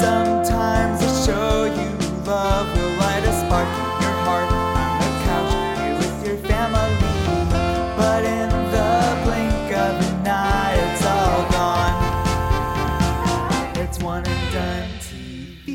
Sometimes a show you love will light a spark in your heart on the couch here with your family. But in the blink of an eye, it's all gone. It's one and done TV.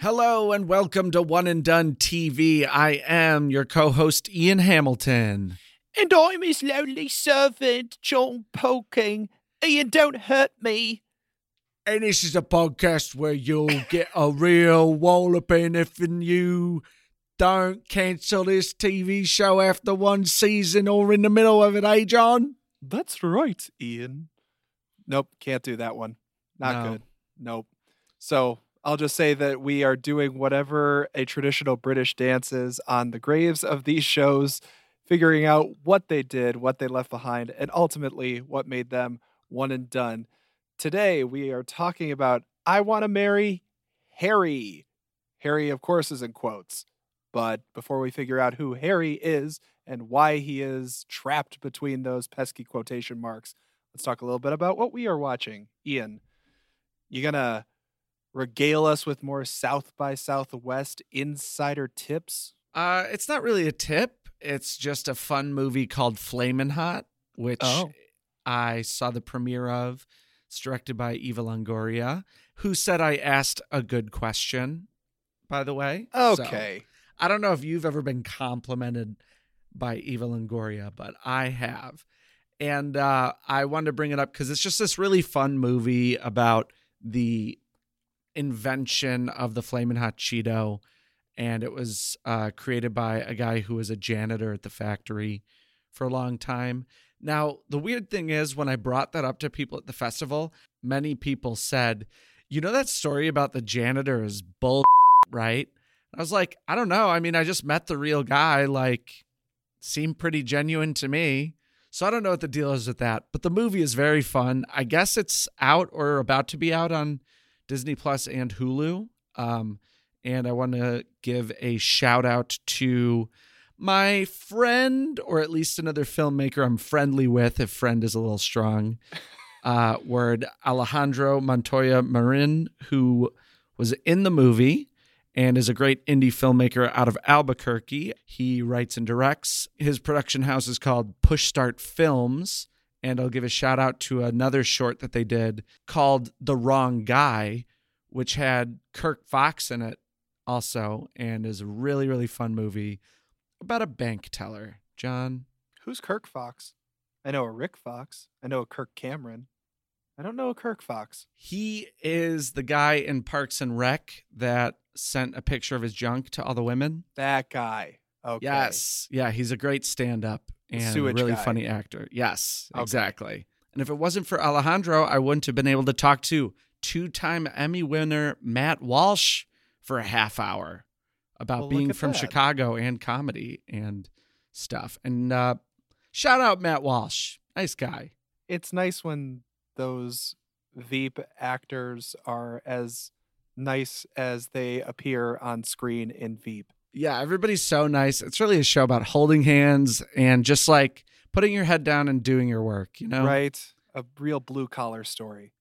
Hello and welcome to One and Done TV. I am your co host, Ian Hamilton. And I'm his lonely servant, John Poelking. Ian, don't hurt me. And this is a podcast where you'll get a real walloping if you don't cancel this TV show after one season or in the middle of it, eh, John? That's right, Ian. Nope, can't do that one. Not No. good. Nope. So I'll just say that we are doing whatever a traditional British dance is on the graves of these shows, figuring out what they did, what they left behind, and ultimately what made them one and done. Today we are talking about I Want to Marry Harry. Harry, of course, is in quotes. But before we figure out who Harry is and why he is trapped between those pesky quotation marks, let's talk a little bit about what we are watching. Ian, you gonna regale us with more South by Southwest insider tips? Uh, it's not really a tip, it's just a fun movie called Flamin' Hot, which Oh. I saw the premiere of. It's directed by Eva Longoria, who said I asked a good question, by the way. So, Okay. I don't know if you've ever been complimented by Eva Longoria, but I have. And uh, I wanted to bring it up because it's just this really fun movie about the invention of the Flamin' Hot Cheeto. And it was uh, created by a guy who was a janitor at the factory for a long time. Now, the weird thing is, when I brought that up to people at the festival, many people said, You know, that story about the janitor is bull, right? I was like, I don't know. I mean, I just met the real guy. Like, seemed pretty genuine to me. So I don't know what the deal is with that. But the movie is very fun. I guess it's out or about to be out on Disney Plus and Hulu. Um, and I want to give a shout out to my friend, or at least another filmmaker I'm friendly with, if friend is a little strong. Uh, word Alejandro Montoya Marin, who was in the movie and is a great indie filmmaker out of Albuquerque. He writes and directs. His production house is called Push Start Films. And I'll give a shout out to another short that they did called The Wrong Guy, which had Kirk Fox in it also, and is a really, really fun movie about a bank teller. John, Who's Kirk Fox? I know a Rick Fox. I know a Kirk Cameron. I don't know a Kirk Fox. he is the guy in Parks and Rec that sent a picture of his junk to all the women. That guy. Okay. Yes. Yeah, he's a great stand up and sewage really guy. funny actor. Yes, Okay. exactly. And if it wasn't for Alejandro, I wouldn't have been able to talk to two time Emmy winner Matt Walsh for a half hour about Well, being from that. Chicago and comedy and stuff. And uh, shout out Matt Walsh. Nice guy. It's nice when those Veep actors are as nice as they appear on screen in Veep. Yeah, everybody's so nice. It's really a show about holding hands and just like putting your head down and doing your work, you know? Right? A real blue collar story.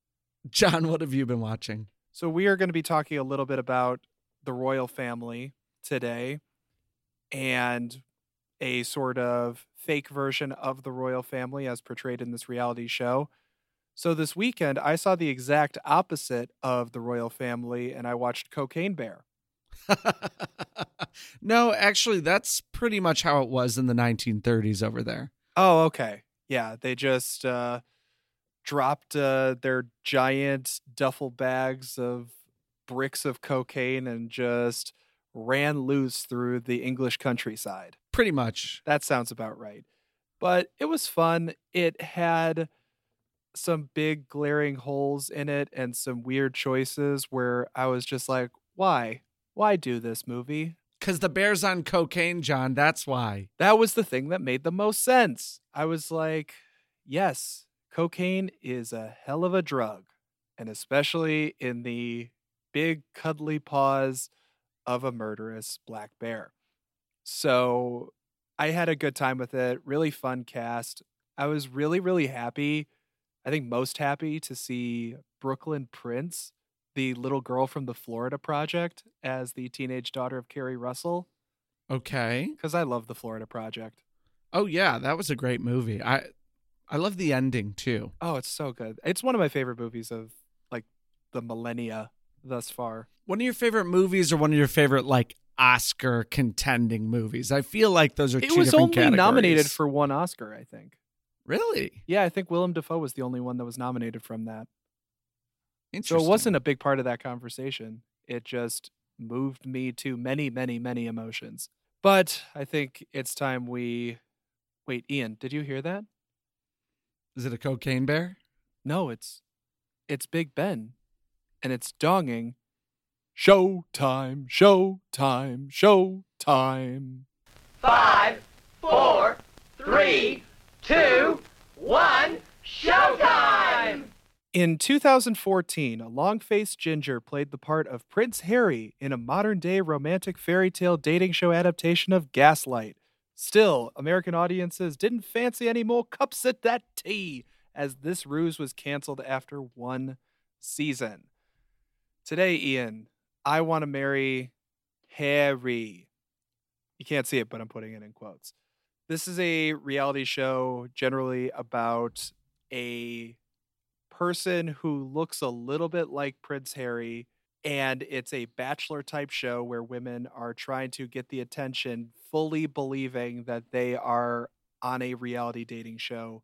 John, what have you been watching? So we are going to be talking a little bit about the royal family today and a sort of fake version of the royal family as portrayed in this reality show. So this weekend I saw the exact opposite of the royal family and I watched Cocaine Bear. no, actually, that's pretty much how it was in the 1930s over there. Oh, okay. Yeah, they just uh dropped uh their giant duffel bags of bricks of cocaine and just ran loose through the English countryside. Pretty much. That sounds about right. But it was fun. It had some big glaring holes in it and some weird choices where I was just like, why? Why do this movie? Because the bear's on cocaine, John. That's why. That was the thing that made the most sense. I was like, yes, cocaine is a hell of a drug. And especially in the big cuddly paws of a murderous black bear. So I had a good time with it. Really fun cast. I was really, really happy. I think most happy to see Brooklyn Prince, the little girl from the Florida Project, as the teenage daughter of Keri Russell, Okay. because I love the Florida Project. Oh yeah, that was a great movie. I I love the ending too. Oh, it's so good. It's one of my favorite movies of like the millennia thus far. One of your favorite movies or one of your favorite like Oscar contending movies? I feel like those are It two was only nominated for one Oscar, I think. Really? Yeah, I think Willem Dafoe was the only one that was nominated from that. So it wasn't a big part of that conversation. It just moved me to many, many, many emotions. But I think it's time we wait, Ian, did you hear that? Is it a cocaine bear? No, it's it's Big Ben. And it's donging. Show time, show time, show time. Five, four, three, two, one, showtime! In 2014, a long faced ginger played the part of Prince Harry in a modern day romantic fairy tale dating show adaptation of Gaslight. Still, American audiences didn't fancy any more cups at that tea, as this ruse was canceled after one season. Today, Ian, I want to marry Harry. You can't see it, but I'm putting it in quotes. This is a reality show generally about a person who looks a little bit like Prince Harry. And it's a bachelor type show where women are trying to get the attention, fully believing that they are on a reality dating show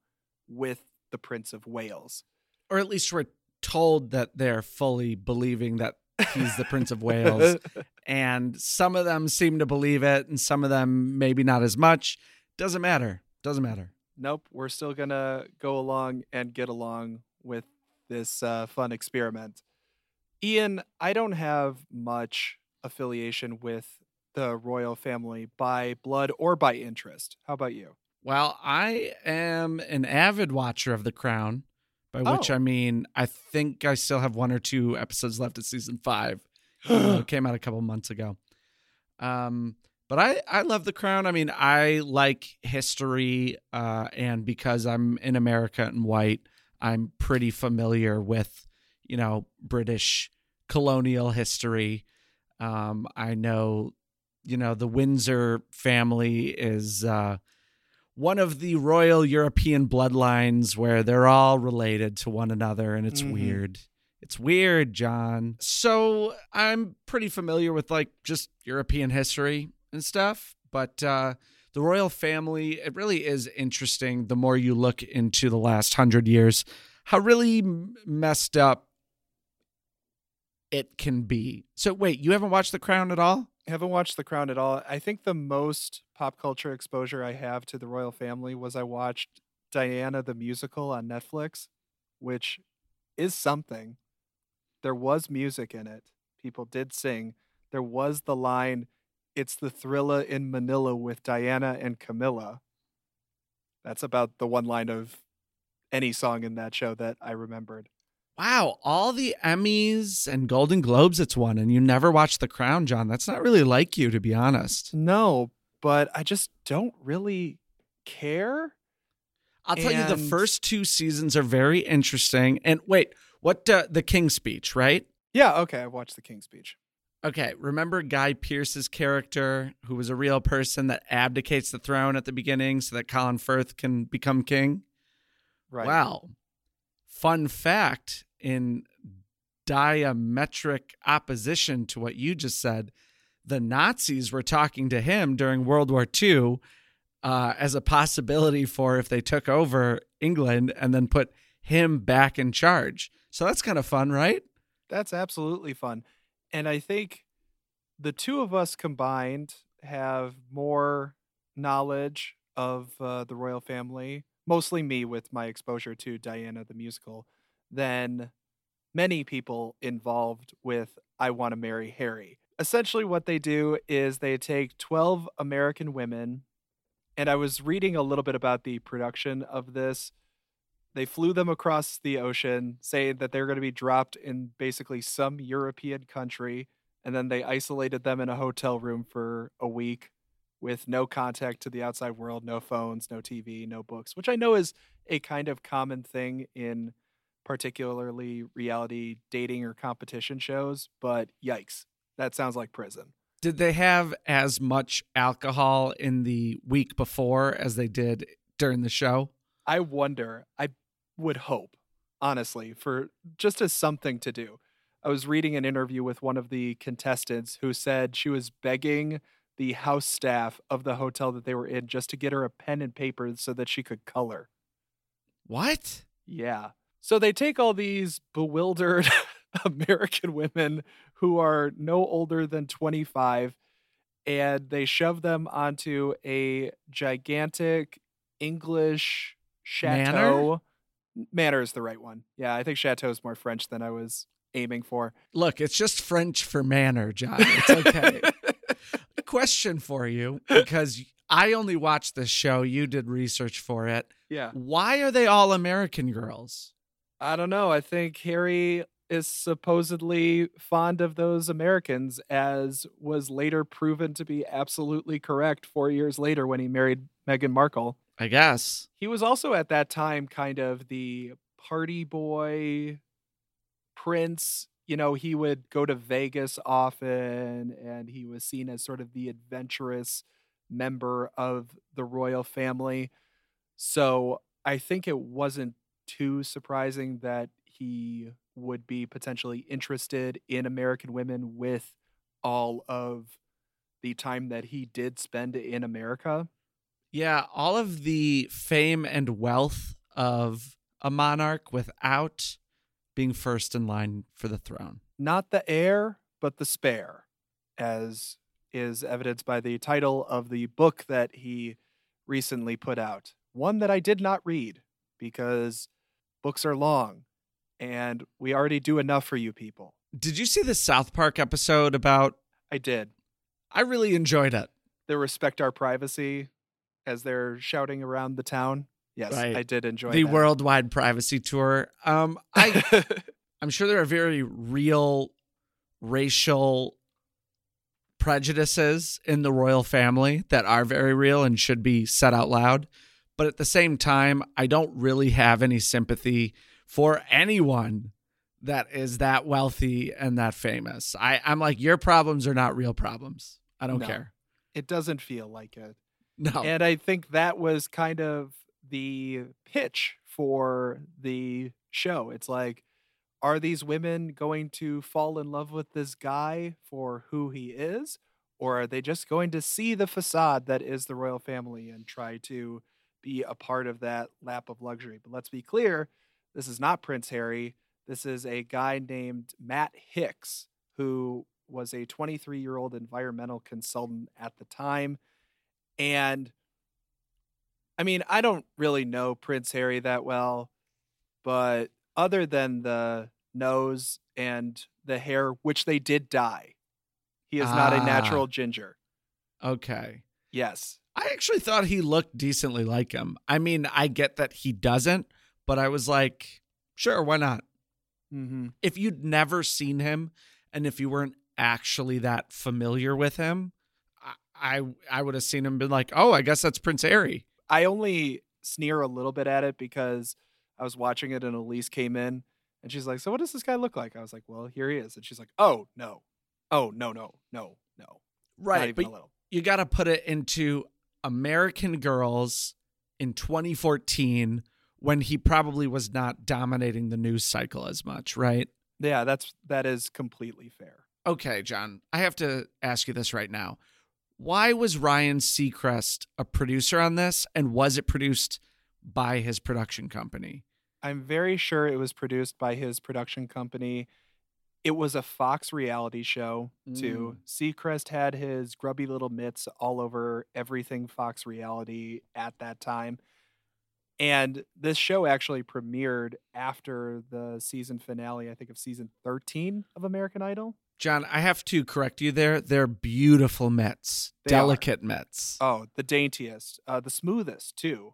with the Prince of Wales. Or at least we're told that they're fully believing that he's the Prince of Wales. and some of them seem to believe it, and some of them maybe not as much. Doesn't matter. Doesn't matter. nope, we're still going to go along and get along with this uh, fun experiment. Ian, I don't have much affiliation with the royal family by blood or by interest. How about you? Well, I am an avid watcher of The Crown, by which Oh. I mean I think I still have one or two episodes left of season five. Uh, it came out a couple months ago. Um, but I I love The Crown. I mean, I like history, uh, and because I'm in America and white, I'm pretty familiar with you know British colonial history. Um, I know, you know, the Windsor family is uh, one of the royal European bloodlines where they're all related to one another, and it's Mhm. weird. It's weird, John. So I'm pretty familiar with like just European history and stuff, but uh, the royal family, it really is interesting the more you look into the last hundred years, how really messed up it can be. So wait, you haven't watched The Crown at all? Haven't watched The Crown at all. I think the most pop culture exposure I have to the royal family was I watched Diana the musical on Netflix, which is something. There was music in it. People did sing. There was the line, "It's the thriller in Manila with Diana and Camilla." That's about the one line of any song in that show that I remembered. Wow, all the Emmys and Golden Globes it's won, and you never watched The Crown, John. That's not really like you, to be honest. No, but I just don't really care. I'll tell you, the first two seasons are very interesting. And wait, what uh, the King's Speech, right? Yeah, okay, I watched the King's Speech. Okay, remember Guy Pearce's character, who was a real person that abdicates the throne at the beginning so that Colin Firth can become king? Right. Wow. Fun fact in diametric opposition to what you just said, the Nazis were talking to him during World War II uh, as a possibility for if they took over England and then put him back in charge. So that's kind of fun, right? That's absolutely fun. And I think the two of us combined have more knowledge of uh, the royal family, mostly me with my exposure to Diana the musical, than many people involved with I Want to Marry Harry. Essentially, what they do is they take 12 American women, and I was reading a little bit about the production of this. They flew them across the ocean, saying that they're going to be dropped in basically some European country, and then they isolated them in a hotel room for a week with no contact to the outside world, no phones, no TV, no books, which I know is a kind of common thing in particularly reality dating or competition shows, but yikes, that sounds like prison. Did they have as much alcohol in the week before as they did during the show? I wonder, I would hope, honestly, for just as something to do. I was reading an interview with one of the contestants who said she was begging the house staff of the hotel that they were in just to get her a pen and paper so that she could color. What? Yeah. So they take all these bewildered American women who are no older than 25 and they shove them onto a gigantic English chateau. Manor? Manor is the right one. Yeah, I think chateau is more French than I was aiming for. Look, it's just French for manor, John. It's okay. Question for you because I only watched this show. You did research for it. yeah. Why are they all American girls? I don't know. I think Harry is supposedly fond of those Americans, as was later proven to be absolutely correct four years later when he married Meghan Markle. I guess. He was also at that time kind of the party boy prince. You know, he would go to Vegas often and he was seen as sort of the adventurous member of the royal family. So I think it wasn't too surprising that he would be potentially interested in American women with all of the time that he did spend in America. Yeah, all of the fame and wealth of a monarch without being first in line for the throne. not the heir, but the spare, as is evidenced by the title of the book that he recently put out. One that I did not read because books are long and we already do enough for you people. Did you see the South Park episode about? I did. I really enjoyed it. They respect our privacy as they're shouting around the town. Yes, Right. I did enjoy it. the that. worldwide privacy tour. Um, I I'm sure there are very real racial prejudices in the royal family that are very real and should be said out loud. But at the same time, I don't really have any sympathy for anyone that is that wealthy and that famous. I, I'm like, your problems are not real problems. I don't No. care. it doesn't feel like it. No. And I think that was kind of the pitch for the show. It's like, are these women going to fall in love with this guy for who he is? Or are they just going to see the facade that is the royal family and try to be a part of that lap of luxury? But let's be clear this is not Prince Harry. This is a guy named Matt Hicks, who was a 23 year old environmental consultant at the time. And I mean, I don't really know Prince Harry that well, but other than the nose and the hair, which they did dye, he is not a Ah. natural ginger. okay. Yes. I actually thought he looked decently like him. I mean, I get that he doesn't, but I was like, sure, why not? Mm-hmm. If you'd never seen him and if you weren't actually that familiar with him, I I, would have seen him and been like, oh, I guess that's Prince Harry. I only sneer a little bit at it because I was watching it and Elise came in and she's like, So what does this guy look like? I was like, Well, here he is. And she's like, Oh, no. Oh, no, no, no, no. Not Right. even But a little. you got to put it into American girls in 2014 when he probably was not dominating the news cycle as much, right? Yeah, that's that is completely fair. Okay, John, I have to ask you this right now. Why was Ryan Seacrest a producer on this and was it produced by his production company? I'm very sure it was produced by his production company. It was a Fox reality show too. Seacrest had his grubby little mitts all over everything Fox reality at that time. And this show actually premiered after the season finale, I think of season 13 of American Idol. John, I have to correct you there. They're beautiful mitts, They are. delicate mitts, Oh, the daintiest, uh, the smoothest too.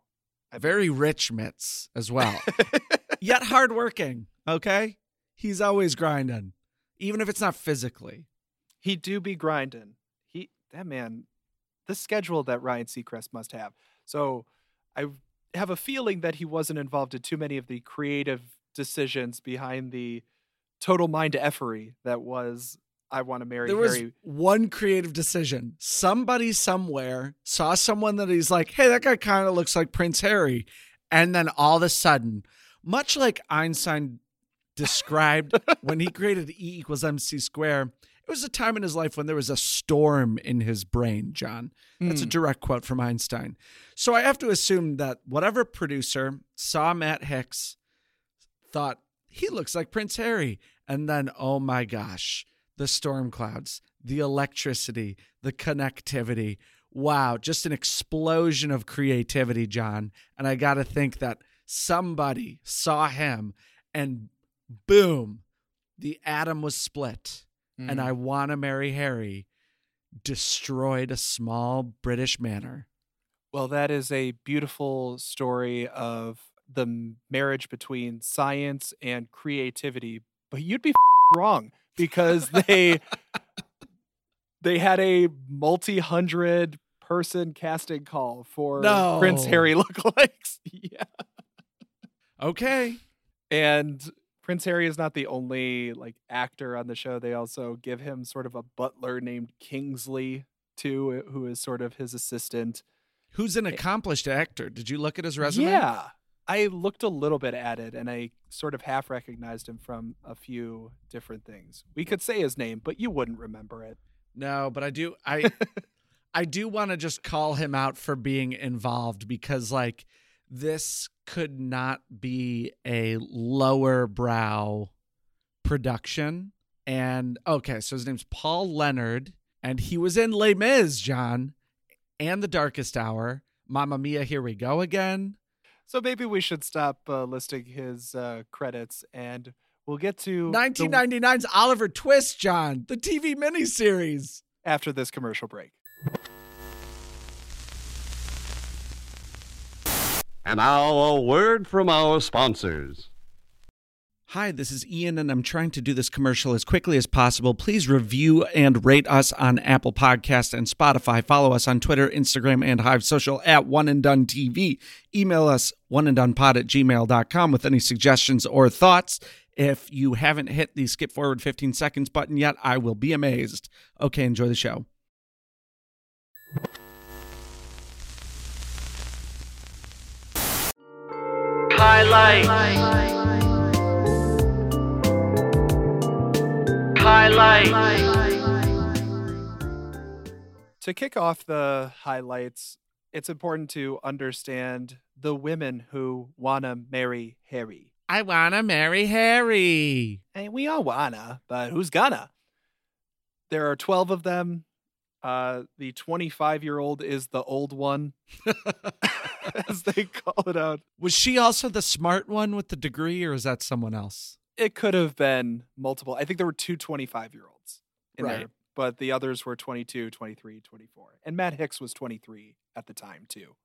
I very rich mitts as well, yet hardworking. Okay. He's always grinding, even if it's not physically. he do be grinding. He that man the schedule that Ryan Seacrest must have. So I have a feeling that he wasn't involved in too many of the creative decisions behind the total mind effery that was I want to marry There was Harry. one creative decision. Somebody somewhere saw someone that he's like, hey, that guy kind of looks like Prince Harry. And then all of a sudden, much like Einstein described when he created E equals MC square, it was a time in his life when there was a storm in his brain, John. That's a Hmm. direct quote from Einstein. So I have to assume that whatever producer saw Matt Hicks thought he looks like Prince Harry. And then, oh my gosh, the storm clouds, the electricity, the connectivity. Wow, just an explosion of creativity, John. And I got to think that somebody saw him and boom, the atom was split. And Mm. I want to marry Harry destroyed a small British manor. Well, that is a beautiful story of the marriage between science and creativity. But you'd be wrong because they they had a multi-hundred person casting call for Prince Harry lookalikes. yeah. Okay. And Prince Harry is not the only like actor on the show. They also give him sort of a butler named Kingsley too, who is sort of his assistant. Who's an eh accomplished actor? Did you look at his resume? Yeah. I looked a little bit at it and I sort of half recognized him from a few different things. We could say his name, but you wouldn't remember it. No, but I do I I do want to just call him out for being involved because like this could not be a lower brow production. And okay, so his name's Paul Leonard and he was in Les Mis, John, and The Darkest Hour. Mamma Mia, here we go again. So maybe we should stop uh, listing his uh, credits and we'll get to the- 1999's Oliver Twist, John, the TV miniseries. after this commercial break. And now a word from our sponsors. Hi, this is Ian, and I'm trying to do this commercial as quickly as possible. Please review and rate us on Apple Podcast and Spotify. Follow us on Twitter, Instagram, and Hive Social at One and Done TV. Email us oneanddonepod at gmail.com with any suggestions or thoughts. If you haven't hit the skip forward 15 seconds button yet, I will be amazed. Okay, enjoy the show. Highlight. Highlight. To kick off the highlights, it's important to understand the women who want to marry Harry. I want to marry Harry. And we all wanna, but who's gonna? There are 12 of them. Uh, the 25 year old is the old one, as they call it out. Was she also the smart one with the degree, or is that someone else? It could have been multiple. I think there were two 25 year olds in there, but the others were 22, 23, 24. And Matt Hicks was 23 at the time, too.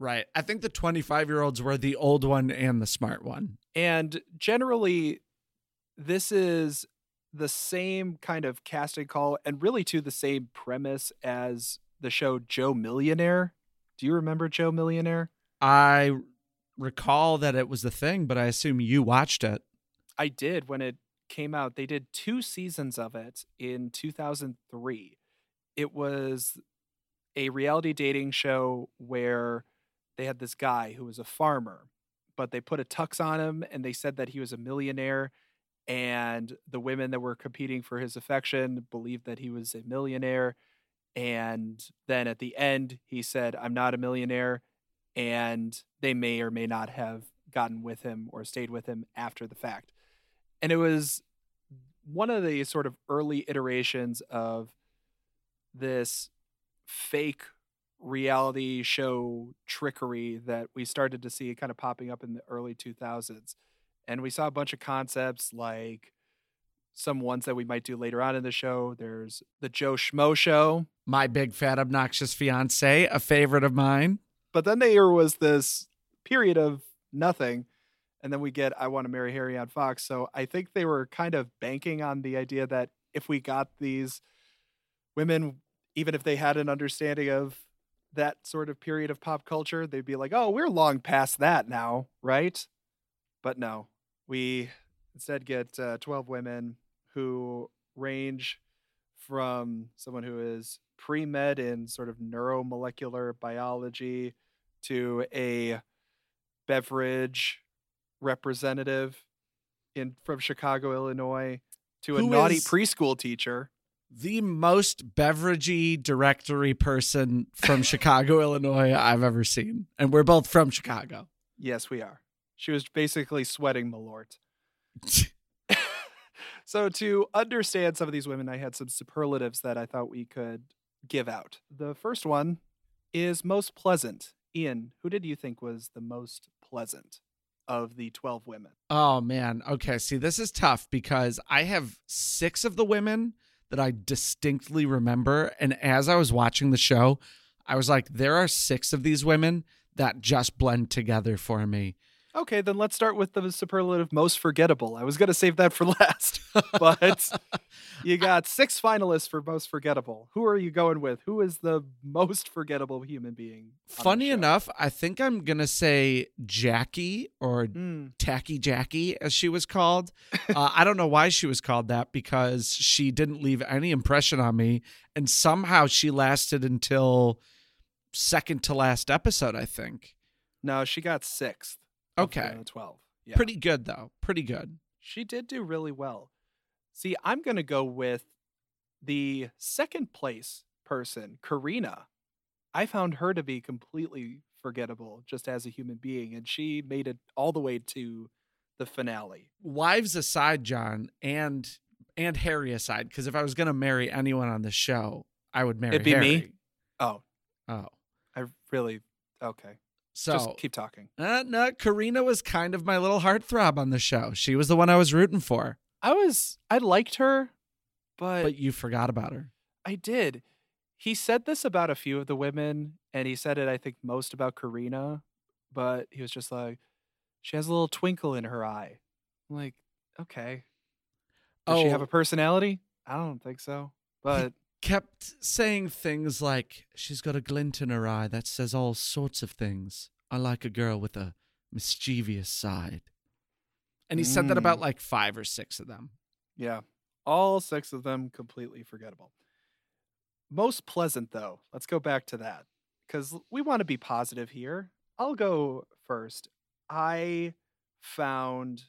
Right. I think the 25 year olds were the old one and the smart one. And generally, this is the same kind of casting call and really to the same premise as the show Joe Millionaire. Do you remember Joe Millionaire? I recall that it was the thing, but I assume you watched it. I did when it came out. They did two seasons of it in 2003. It was a reality dating show where they had this guy who was a farmer, but they put a tux on him and they said that he was a millionaire. And the women that were competing for his affection believed that he was a millionaire. And then at the end, he said, I'm not a millionaire. And they may or may not have gotten with him or stayed with him after the fact. And it was one of the sort of early iterations of this fake reality show trickery that we started to see kind of popping up in the early 2000s. And we saw a bunch of concepts like some ones that we might do later on in the show. There's the Joe Schmo show, My big fat obnoxious fiance, a favorite of mine. but then there was this period of nothing. And then we get I Want to Marry Harry on Fox. So I think they were kind of banking on the idea that if we got these women even if they had an understanding of that sort of period of pop culture, they'd be like, "Oh, we're long past that now, right?" But no, we instead get uh, 12 women who range from someone who is pre-med in sort of neuromolecular biology to a beverage representative in from Chicago, Illinois, to a Who naughty preschool teacher. The most beveragey directory person from Chicago, Illinois I've ever seen. And we're both from Chicago. Yes, we are. She was basically sweating Malort. so to understand some of these women, I had some superlatives that I thought we could give out. The first one is most pleasant. Ian, who did you think was the most pleasant of the 12 women? Oh man. Okay. See, this is tough because I have six of the women that I distinctly remember. And as I was watching the show, I was like, there are six of these women that just blend together for me. Okay, then let's start with the superlative most forgettable. I was going to save that for last, but you got six finalists for most forgettable. Who are you going with? Who is the most forgettable human being? Funny enough, I think I'm going to say Jackie or Hmm. Tacky Jackie, as she was called. uh, I don't know why she was called that because she didn't leave any impression on me. And somehow she lasted until second to last episode, I think. No, she got sixth. Okay. twelve. Yeah, Pretty good, though. Pretty good. She did do really well. See, I'm going to go with the second place person, Karina. I found her to be completely forgettable just as a human being, and she made it all the way to the finale. Wives aside, John, and and Harry aside, because if I was going to marry anyone on the show, I would marry It'd be me? Oh, Oh. I really okay. So Just keep talking. Uh, no, Karina was kind of my little heartthrob on the show. She was the one I was rooting for, I was I liked her, but, but you forgot about her. I did. He said this about a few of the women, and he said it I think most about Karina, but he was just like, she has a little twinkle in her eye. I'm like, okay. Does she have Oh. a personality? I don't think so. But Kept saying things like, she's got a glint in her eye that says all sorts of things. I like a girl with a mischievous side. And he said that Mm. about like five or six of them. yeah, all six of them completely forgettable. Most pleasant though. Let's go back to that because we want to be positive here. I'll go first. I found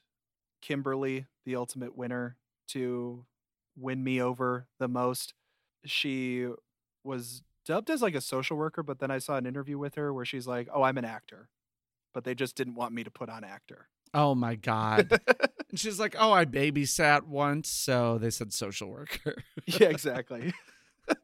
Kimberly the ultimate winner to win me over the most. She was dubbed as like a social worker, but then I saw an interview with her where she's like, "Oh, I'm an actor." But they just didn't want me to put on actor. Oh my God. and she's like, oh, I babysat once. So they said social worker. yeah, exactly.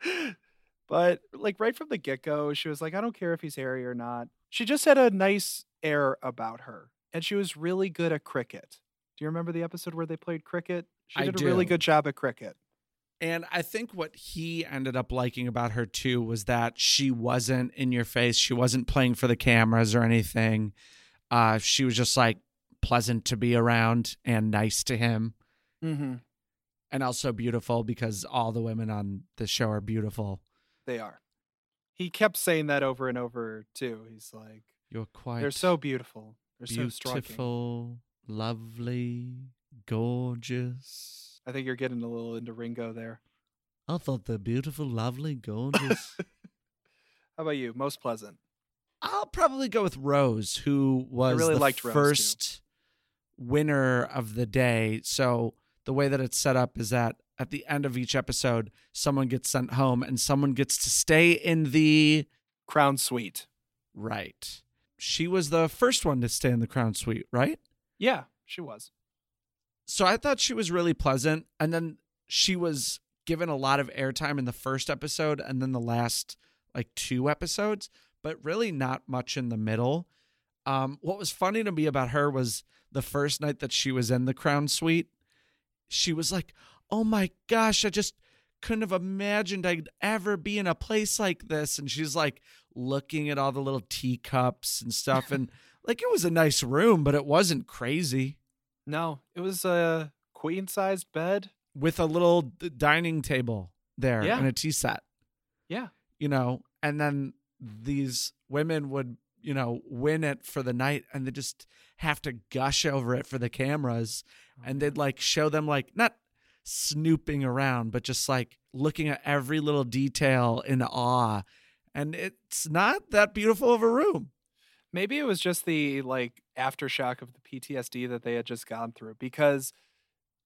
but like right from the get go, she was like, I don't care if he's hairy or not. She just had a nice air about her. And she was really good at cricket. Do you remember the episode where they played cricket? She I did a really good job at cricket. And I think what he ended up liking about her too was that she wasn't in your face. She wasn't playing for the cameras or anything. Uh, she was just like pleasant to be around and nice to him Mm-hmm. and also beautiful because all the women on the show are beautiful. They are. He kept saying that over and over too. He's like, You're quite they're so beautiful. They're so striking. beautiful, lovely, gorgeous. I think you're getting a little into Ringo there. I thought they're beautiful, lovely, gorgeous. How about you? Most pleasant. I'll probably go with Rose, who was really the liked Rose, too. first winner of the day. So the way that it's set up is that at the end of each episode, someone gets sent home and someone gets to stay in the Crown Suite. right. She was the first one to stay in the crown suite, right? Yeah, she was. So I thought she was really pleasant. And then she was given a lot of airtime in the first episode and then the last like two episodes, but really not much in the middle. Um, what was funny to me about her was the first night that she was in the Crown Suite, she was like, Oh my gosh, I just couldn't have imagined I'd ever be in a place like this. And she's like looking at all the little teacups and stuff. And like it was a nice room, but it wasn't crazy. No, it was a queen sized bed. with a little dining table there Yeah. and a tea set. Yeah. you know, and then these women would, you know, win it for the night and they just have to gush over it for the cameras oh, and they'd like show them like not snooping around, but just like looking at every little detail in awe. And it's not that beautiful of a room. Maybe it was just the like aftershock of the PTSD that they had just gone through because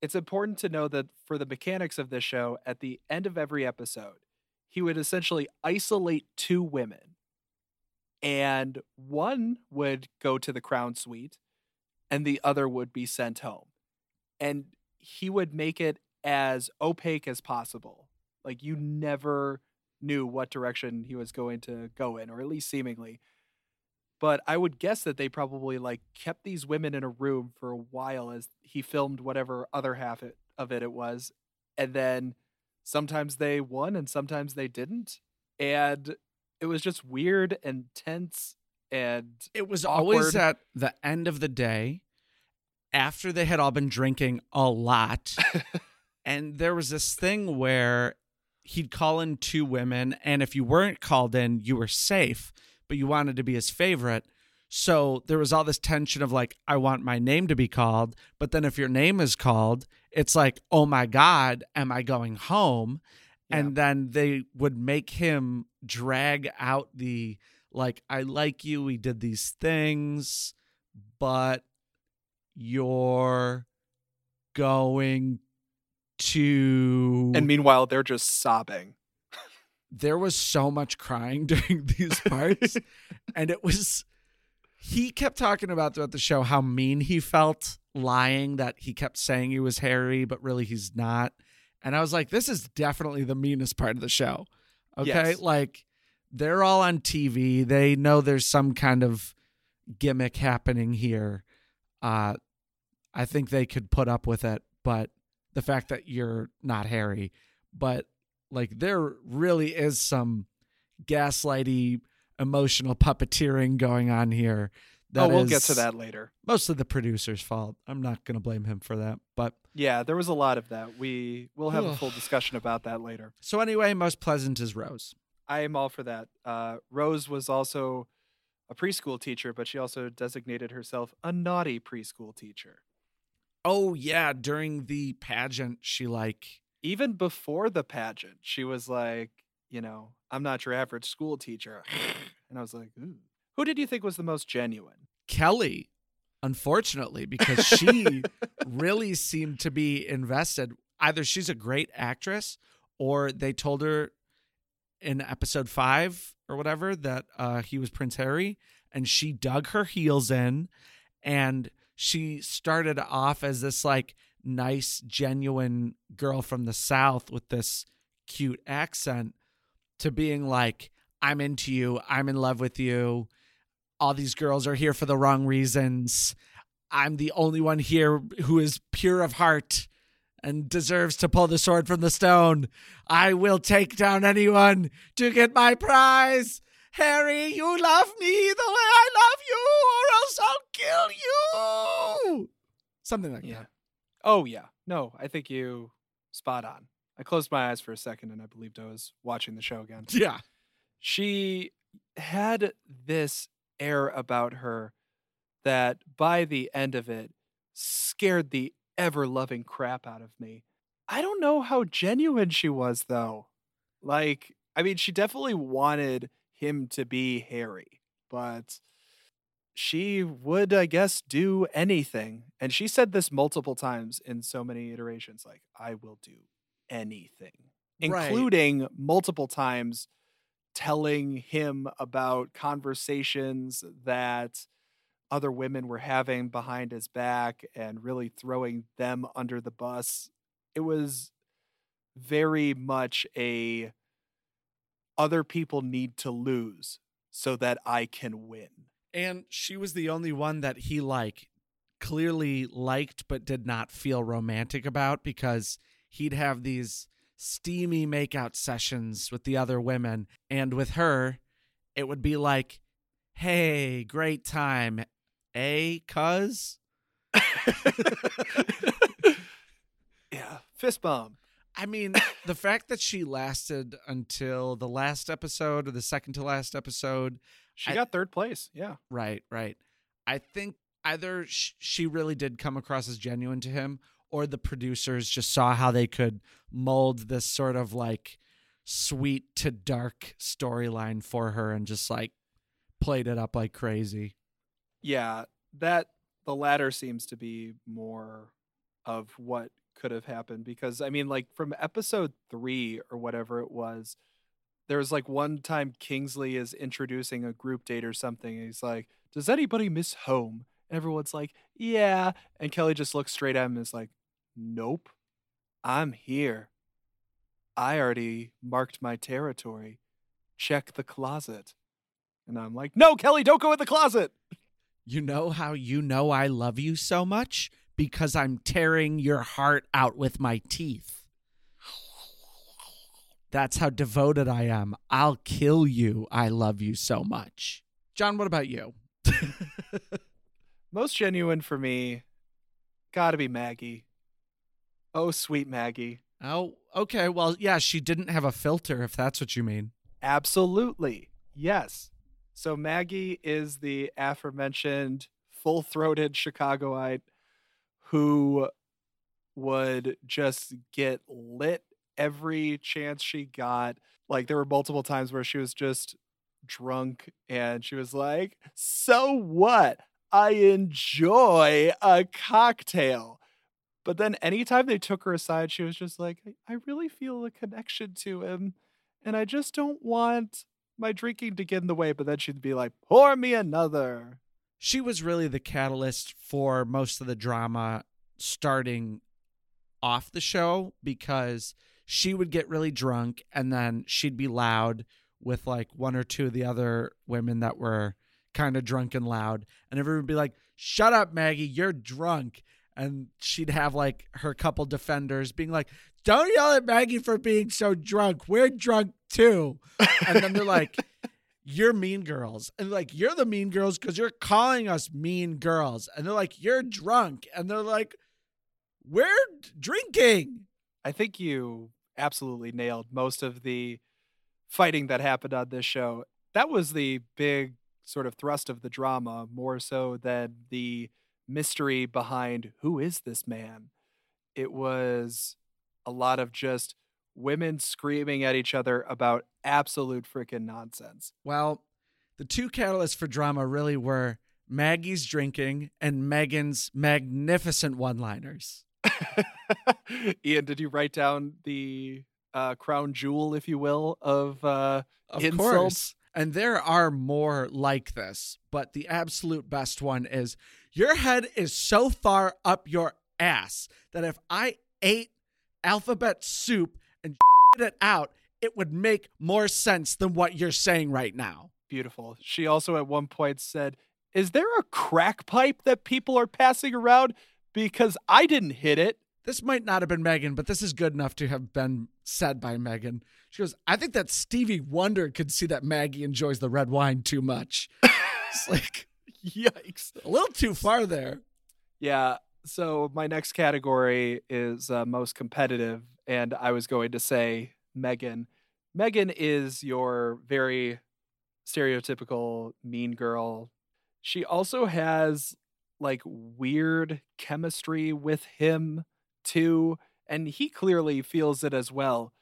it's important to know that for the mechanics of this show, at the end of every episode, he would essentially isolate two women. And one would go to the crown suite and the other would be sent home. And he would make it as opaque as possible. Like you never knew what direction he was going to go in, or at least seemingly but I would guess that they probably like kept these women in a room for a while as he filmed whatever other half it, of it it was, and then sometimes they won and sometimes they didn't, and it was just weird and tense and It was always at the end of the day after they had all been drinking a lot. and there was this thing where he'd call in two women, and if you weren't called in, you were safe, but you wanted to be his favorite. So there was all this tension of like, I want my name to be called. But then if your name is called, it's like, oh my God, am I going home? Yeah. And then they would make him drag out the like, I like you, we did these things, but you're going to and meanwhile they're just sobbing. There was so much crying during these parts. And it was he kept talking about throughout the show how mean he felt lying that he kept saying he was harry but really he's not. And i was like this is definitely the meanest part of the show okay? Yes. like they're all on tv they know there's some kind of gimmick happening here. Uh i think they could put up with it but the fact that you're not harry but like there really is some gaslighty emotional puppeteering going on here oh, we'll get to that later. mostly the producer's fault i'm not going to blame him for that but Yeah, there was a lot of that. We will have a full discussion about that later. so anyway most pleasant is rose I am all for that. Uh, Rose was also a preschool teacher, but she also designated herself a naughty preschool teacher. oh yeah during the pageant she like Even before the pageant, she was like, you know, I'm not your average school teacher. And I was like, Ooh. who did you think was the most genuine? kelly unfortunately because she really seemed to be invested either she's a great actress or they told her in episode five or whatever that uh, he was Prince Harry, and she dug her heels in, and she started off as this like nice, genuine girl from the South with this cute accent to being like, I'm into you, I'm in love with you. All these girls are here for the wrong reasons. I'm the only one here who is pure of heart and deserves to pull the sword from the stone. I will take down anyone to get my prize. Harry, you love me the way I love you, or else I'll kill you. Something like Yeah. Oh, yeah. No, I think you spot on. I closed my eyes for a second and I believed I was watching the show again. Yeah. she had this air about her that by the end of it scared the ever loving crap out of me. I don't know how genuine she was though. Like, I mean, she definitely wanted him to be Harry, but she would, I guess, do anything. And she said this multiple times in so many iterations like, I will do anything, Right. including multiple times telling him about conversations that other women were having behind his back and really throwing them under the bus. It was very much a other people need to lose so that I can win. And she was the only one that he like clearly liked but did not feel romantic about because he'd have these steamy makeout sessions with the other women and with her it would be like hey great time eh cuz yeah, fist bump. I mean, the fact that she lasted until the last episode or the second to last episode, She I- got third place. Yeah. right, right. I think either sh- she really did come across as genuine to him, or the producers just saw how they could mold this sort of like sweet to dark storyline for her and just like played it up like crazy. Yeah. That the latter seems to be more of what could have happened because I mean, like from episode three or whatever it was, there was like one time Kingsley is introducing a group date or something, and he's like, "Does anybody miss home?" And everyone's like, "Yeah," and Kelly just looks straight at him and is like, "Nope, I'm here. I already marked my territory. Check the closet." And I'm like, "No, Kelly, don't go in the closet." You know how you know I love you so much? Because I'm tearing your heart out with my teeth. That's how devoted I am. I'll kill you. I love you so much. John, what about you? Most genuine for me, gotta be Maggie. Oh, sweet Maggie. oh, okay. Well, yeah, she didn't have a filter, if that's what you mean. Absolutely. Yes. So Maggie is the aforementioned full throated Chicagoite who would just get lit every chance she got. Like there were multiple times where she was just drunk and she was like, So what? I enjoy a cocktail. But then anytime they took her aside, she was just like, I really feel a connection to him. And I just don't want my drinking to get in the way. But then she'd be like, pour me another. She was really the catalyst for most of the drama starting off the show because she would get really drunk and then she'd be loud with like one or two of the other women that were kind of drunk and loud and everyone would be like shut up maggie you're drunk. And she'd have like her couple defenders being like don't yell at maggie for being so drunk we're drunk too. And then they're like you're mean girls. And like you're the mean girls because you're calling us mean girls. And they're like you're drunk. And they're like we're drinking. I think you absolutely nailed most of the fighting that happened on this show. That was the big sort of thrust of the drama, more so than the mystery behind who is this man. It was a lot of just women screaming at each other about absolute freaking nonsense. Well, the two catalysts for drama really were Maggie's drinking and Megan's magnificent one liners. Ian, did you write down the uh, crown jewel, if you will, of uh, Of Insults. course. And there are more like this, but the absolute best one is your head is so far up your ass that if I ate alphabet soup and it out, it would make more sense than what you're saying right now. beautiful? She also at one point said, "Is there a crack pipe that people are passing around? Because I didn't hit it." This might not have been Megan, but this is good enough to have been said by Megan. She goes, I think that Stevie Wonder could see that Maggie enjoys the red wine too much. it's like Yikes! a little too far there. Yeah. So my next category is uh, most competitive, and I was going to say Megan. Megan is your very stereotypical mean girl. She also has like weird chemistry with him too, and he clearly feels it as well.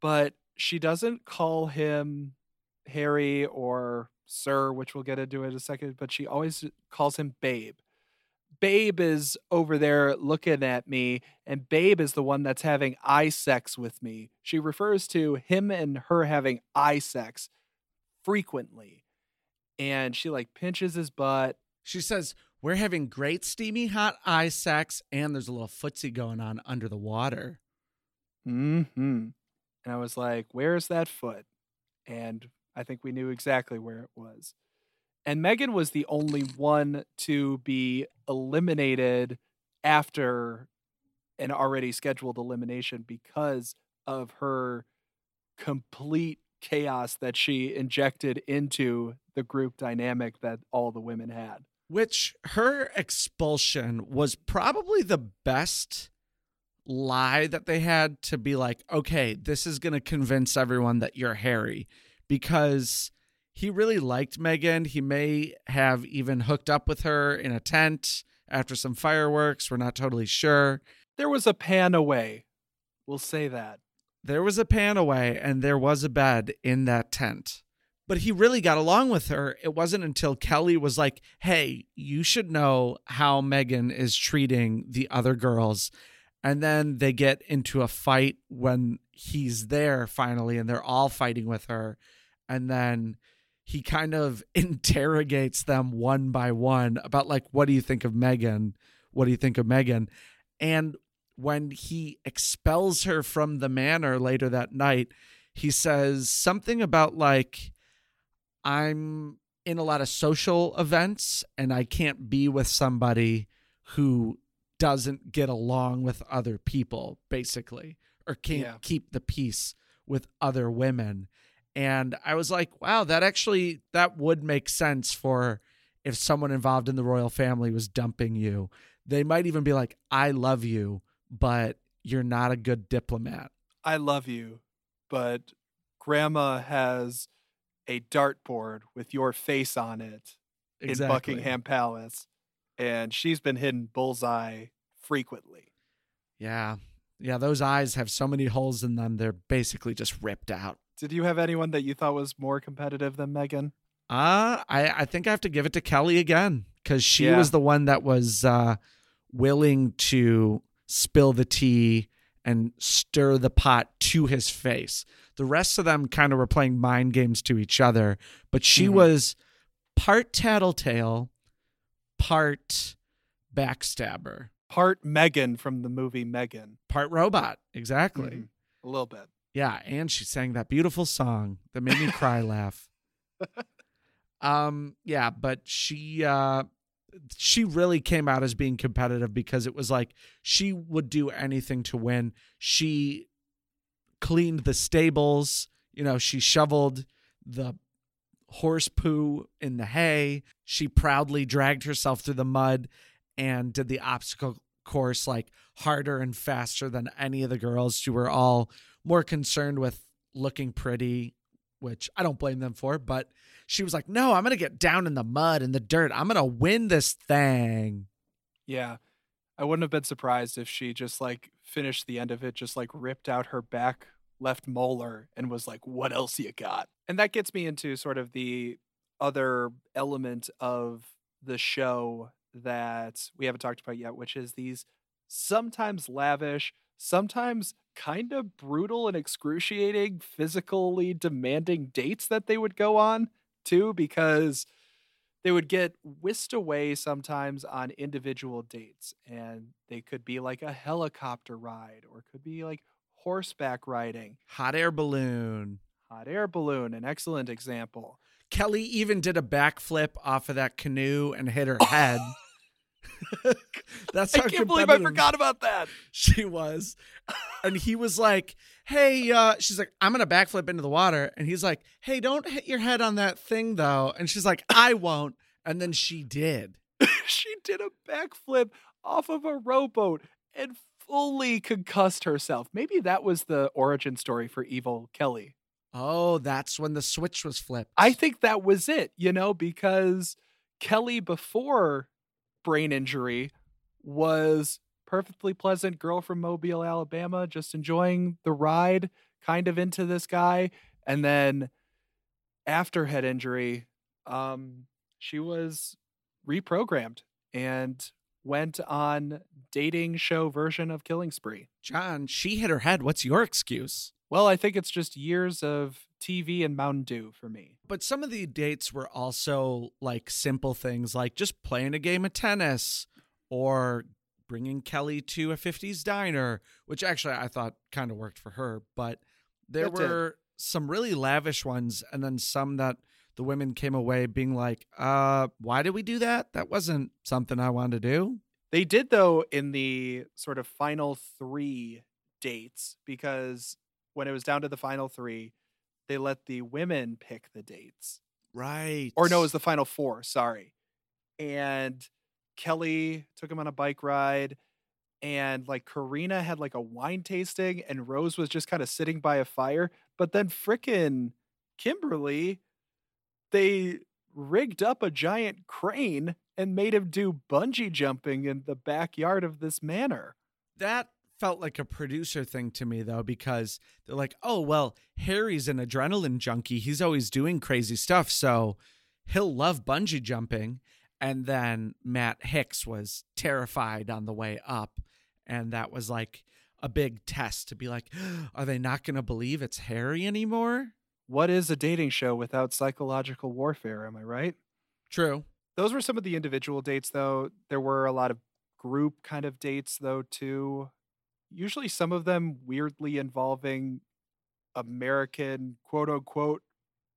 But she doesn't call him Harry or Sir, which we'll get into in a second, but she always calls him Babe. Babe is over there looking at me, and Babe is the one that's having eye sex with me. She refers to him and her having eye sex frequently. And she like pinches his butt. She says, We're having great steamy hot eye sex, and there's a little footsie going on under the water. Mm-hmm. And I was like, Where's that foot? And I think we knew exactly where it was. And Megan was the only one to be eliminated after an already scheduled elimination because of her complete chaos that she injected into the group dynamic that all the women had. Which her expulsion was probably the best lie that they had to be like, okay, this is going to convince everyone that you're Harry because he really liked Megan. He may have even hooked up with her in a tent after some fireworks. We're not totally sure. There was a pan away. We'll say that. There was a pan away and there was a bed in that tent. But he really got along with her. It wasn't until Kelly was like, hey, you should know how Megan is treating the other girls. And then they get into a fight when he's there finally and they're all fighting with her. And then he kind of interrogates them one by one about like what do you think of Megan? What do you think of Megan? And when he expels her from the manor later that night, he says something about like I'm in a lot of social events and I can't be with somebody who doesn't get along with other people basically or can't Yeah. keep the peace with other women. And i was like wow that actually that would make sense for if someone involved in the royal family was dumping you. They might even be like i love you but you're not a good diplomat I love you, but grandma has a dartboard with your face on it in Buckingham Palace, and she's been hitting bullseye frequently. yeah yeah those eyes have so many holes in them they're basically just ripped out Did you have anyone that you thought was more competitive than Megan? Uh, I, I think I have to give it to Kelly again because she Yeah. was the one that was uh, willing to spill the tea and stir the pot to his face. The rest of them kind of were playing mind games to each other, but she Mhm. was part tattletale, part backstabber, Part Megan from the movie Megan. part robot. Exactly. Mhm. A little bit. Yeah, and she sang that beautiful song that made me cry laugh. Um yeah, but she uh she really came out as being competitive because it was like she would do anything to win. She cleaned the stables, you know, she shoveled the horse poo in the hay. She proudly dragged herself through the mud and did the obstacle course like harder and faster than any of the girls who were all more concerned with looking pretty, which I don't blame them for, but she was like, "No, I'm going to get down in the mud and the dirt. I'm going to win this thing." Yeah. I wouldn't have been surprised if she just like finished the end of it, just like ripped out her back left molar and was like, what else you got? And that gets me into sort of the other element of the show that we haven't talked about yet, which is these sometimes lavish, sometimes kind of brutal and excruciating, physically demanding dates that they would go on too, because they would get whisked away sometimes on individual dates and they could be like a helicopter ride or could be like horseback riding Hot air balloon. hot air balloon an excellent example Kelly even did a backflip off of that canoe and hit her head. That's i can't believe i forgot about that she was. And he was like, Hey, uh, she's like, I'm gonna backflip into the water. And he's like, Hey, don't hit your head on that thing though. And she's like, I won't. And then she did. she did a backflip off of a rowboat and fully concussed herself maybe that was the origin story for evil kelly Oh, that's when the switch was flipped. I think that was it, you know, because Kelly before brain injury was perfectly pleasant girl from Mobile, Alabama, just enjoying the ride, kind of into this guy, and then after head injury, um she was reprogrammed and went on dating show version of Killing Spree. John, she hit her head. What's your excuse? Well, I think it's just years of TV and Mountain Dew for me. But some of the dates were also like simple things like just playing a game of tennis or bringing Kelly to a 50s diner, which actually I thought kind of worked for her. But there It did. were some really lavish ones and then some that the women came away being like, uh, why did we do that? That wasn't something I wanted to do. They did though in the sort of final three dates because when it was down to the final three, they let the women pick the dates. Right. Or no, it was the final four, sorry. And Kelly took him on a bike ride. and like Karina had like a wine tasting and Rose was just kind of sitting by a fire. But then frickin' Kimberly, they rigged up a giant crane and made him do bungee jumping in the backyard of this manor. That felt like a producer thing to me though because they're like, "Oh, well, Harry's an adrenaline junkie. He's always doing crazy stuff, so he'll love bungee jumping." And then Matt Hicks was terrified on the way up, and that was like a big test to be like, "Are they not going to believe it's Harry anymore?" What is a dating show without psychological warfare? Am I right? True. Those were some of the individual dates, though. There were a lot of group kind of dates, though, too. Usually some of them weirdly involving American quote unquote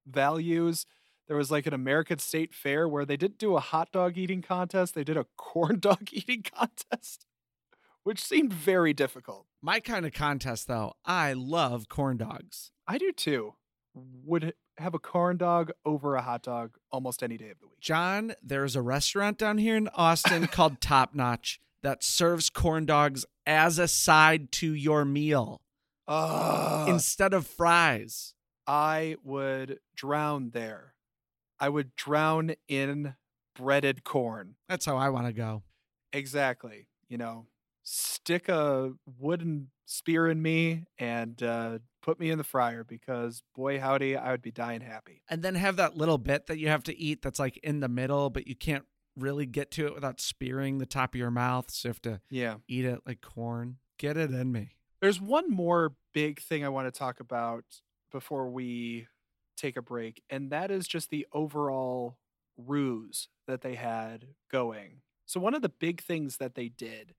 values. There was like an American state fair where they didn't do a hot dog eating contest, they did a corn dog eating contest, which seemed very difficult. My kind of contest though, I love corn dogs. I do too. Would have a corn dog over a hot dog almost any day of the week. John, there's a restaurant down here in Austin called Top Notch that serves corn dogs as a side to your meal Ugh. instead of fries. I would drown there. I would drown in breaded corn. That's how I want to go. Exactly. You know, stick a wooden spear in me and uh, put me in the fryer because boy howdy, I would be dying happy. And then have that little bit that you have to eat that's like in the middle, but you can't really get to it without spearing the top of your mouth. So you have to Yeah. eat it like corn. Get it in me. There's one more big thing I want to talk about before we take a break, and that is just the overall ruse that they had going. So, one of the big things that they did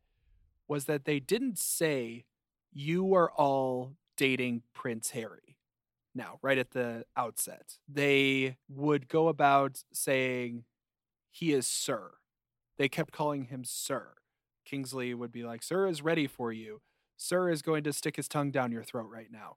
was that they didn't say, You are all dating Prince Harry. Now, right at the outset, they would go about saying, He is Sir. They kept calling him Sir. Kingsley would be like, Sir is ready for you. Sir is going to stick his tongue down your throat right now.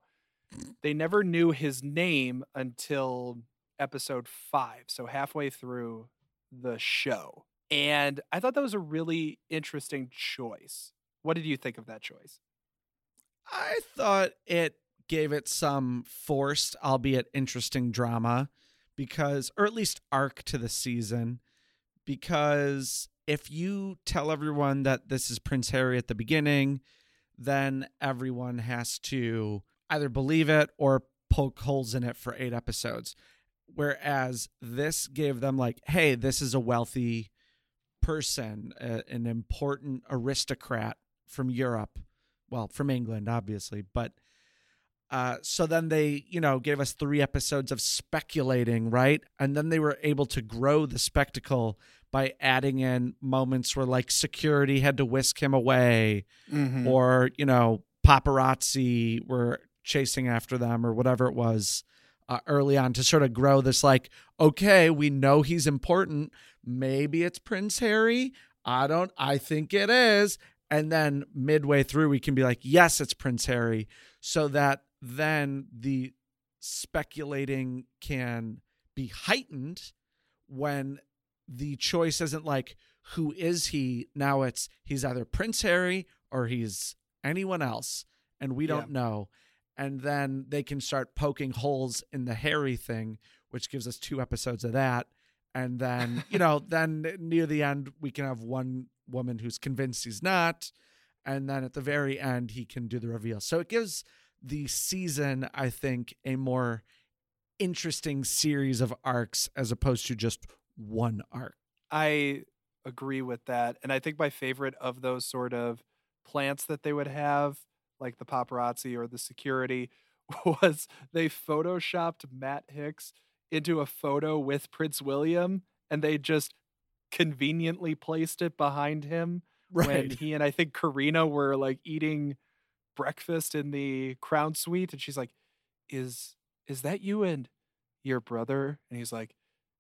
They never knew his name until episode five, so halfway through the show. And I thought that was a really interesting choice. What did you think of that choice? I thought it gave it some forced, albeit interesting drama because, or at least arc to the season. Because if you tell everyone that this is Prince Harry at the beginning, then everyone has to either believe it or poke holes in it for eight episodes. Whereas this gave them, like, hey, this is a wealthy person, a, an important aristocrat from Europe well from england obviously but uh so then they you know gave us three episodes of speculating right and then they were able to grow the spectacle by adding in moments where like security had to whisk him away Mm-hmm. or you know paparazzi were chasing after them or whatever it was uh, early on to sort of grow this like okay we know he's important. Maybe it's prince harry. I don't i think it is. And then midway through we can be like yes it's prince harry. So that then the speculating can be heightened when the choice isn't like who is he? Now it's he's either prince harry or he's anyone else and we don't know. And then they can start poking holes in the harry thing which gives us two episodes of that. And then you know then near the end we can have one woman who's convinced he's not. And then at the very end he can do the reveal. So it gives the season i think a more interesting series of arcs as opposed to just one arc I agree with that. And I think my favorite of those sort of plants that they would have, like the paparazzi or the security, was they photoshopped Matt Hicks into a photo with Prince William and they just conveniently placed it behind him when he and I think Karina were like eating breakfast in the crown suite and she's like, Is is that you and your brother? And he's like,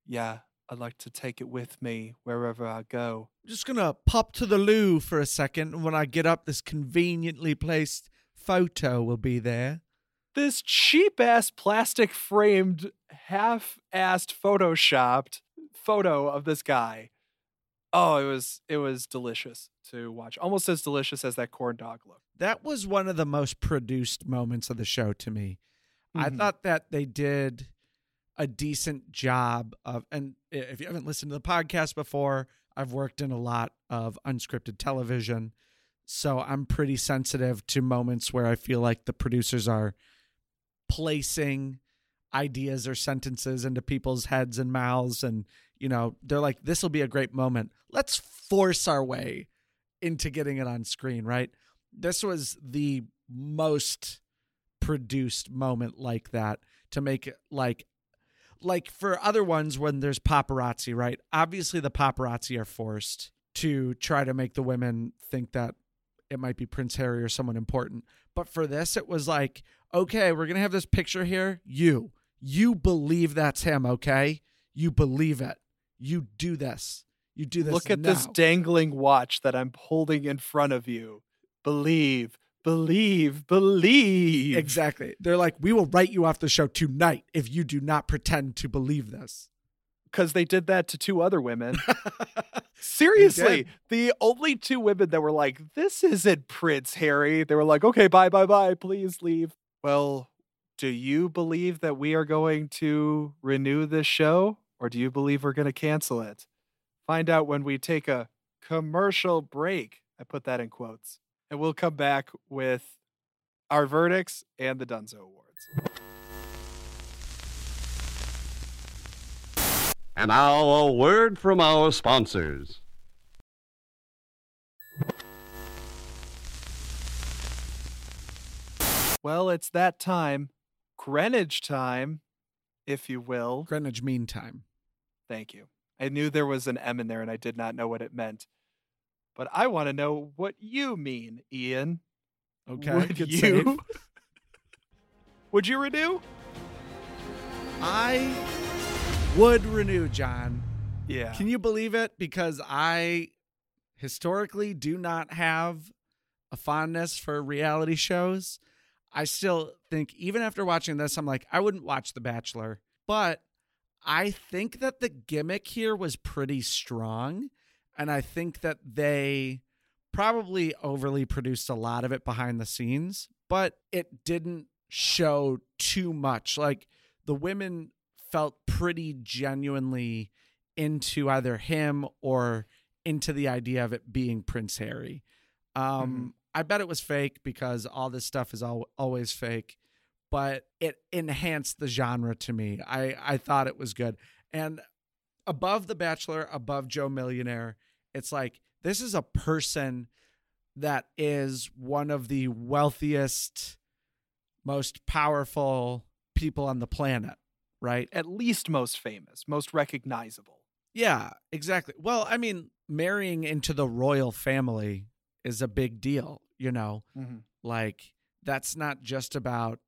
Yeah, I'd like to take it with me wherever I go. just gonna pop to the loo for a second and when i get up this conveniently placed photo will be there This cheap ass plastic framed, half assed photoshopped photo of this guy. Oh, it was it was delicious to watch. Almost as delicious as that corn dog looked. That was one of the most produced moments of the show to me. I Mhm. thought that they did a decent job of, and if you haven't listened to the podcast before, I've worked in a lot of unscripted television. So I'm pretty sensitive to moments where I feel like the producers are placing ideas or sentences into people's heads and mouths. And, you know, they're like, this will be a great moment. Let's force our way into getting it on screen, right? This was the most produced moment like that to make it like like for other ones when there's paparazzi, right? Obviously the paparazzi are forced to try to make the women think that it might be Prince Harry or someone important. But for this it was like, okay, we're going to have this picture here. You you believe that's him, okay? You believe it. You do this. You do this. Look at this dangling watch that I'm holding in front of you. Believe, believe, believe. Exactly. They're like, we will write you off the show tonight if you do not pretend to believe this. Because they did that to two other women. Seriously, the only two women that were like, "This isn't Prince Harry." They were like, "Okay, bye, bye, bye. Please leave." Well, do you believe that we are going to renew this show, or do you believe we're going to cancel it? Find out when we take a commercial break. I put that in quotes, and we'll come back with our verdicts and the Dunzo Awards. And now a word from our sponsors. Well, it's that time, Greenwich time, if you will. Greenwich Mean Time. Thank you. I knew there was an M in there and I did not know what it meant. But I want to know what you mean, Ian. Okay. Would you? save. Would you renew? I would renew, John. Yeah. Can you believe it? Because I historically do not have a fondness for reality shows. I still think, even after watching this, I'm like, I wouldn't watch The Bachelor. But I think that the gimmick here was pretty strong. And I think that they probably overly produced a lot of it behind the scenes, but it didn't show too much. Like the women felt pretty genuinely into either him or into the idea of it being Prince Harry. Um, I bet it was fake because all this stuff is al- always fake, but it enhanced the genre to me. I, I thought it was good. And above The Bachelor, above Joe Millionaire, it's like this is a person that is one of the wealthiest, most powerful people on the planet, right? At least most famous, most recognizable. Yeah, exactly. Well, I mean, marrying into the royal family is a big deal, you know? Mm-hmm. Like, that's not just about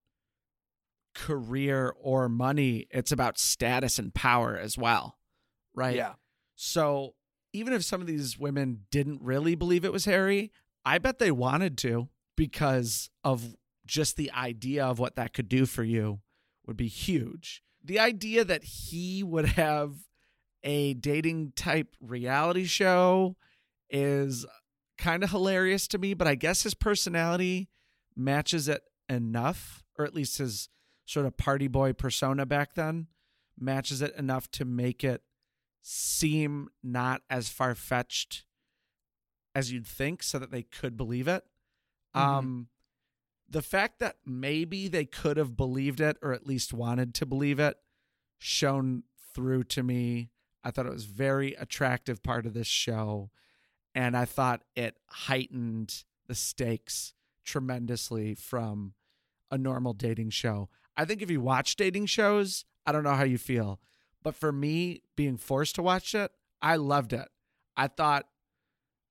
career or money, it's about status and power as well, right? Yeah. So, even if some of these women didn't really believe it was Harry, I bet they wanted to because of just the idea of what that could do for you would be huge. The idea that he would have a dating type reality show is kind of hilarious to me, but I guess his personality matches it enough, or at least his sort of party boy persona back then matches it enough to make it seem not as far fetched as you'd think so that they could believe it. Mhm. Um the fact that maybe they could have believed it or at least wanted to believe it shone through to me. I thought it was very attractive part of this show and I thought it heightened the stakes tremendously from a normal dating show. I think if you watch dating shows, I don't know how you feel, but for me being forced to watch it, I loved it. I thought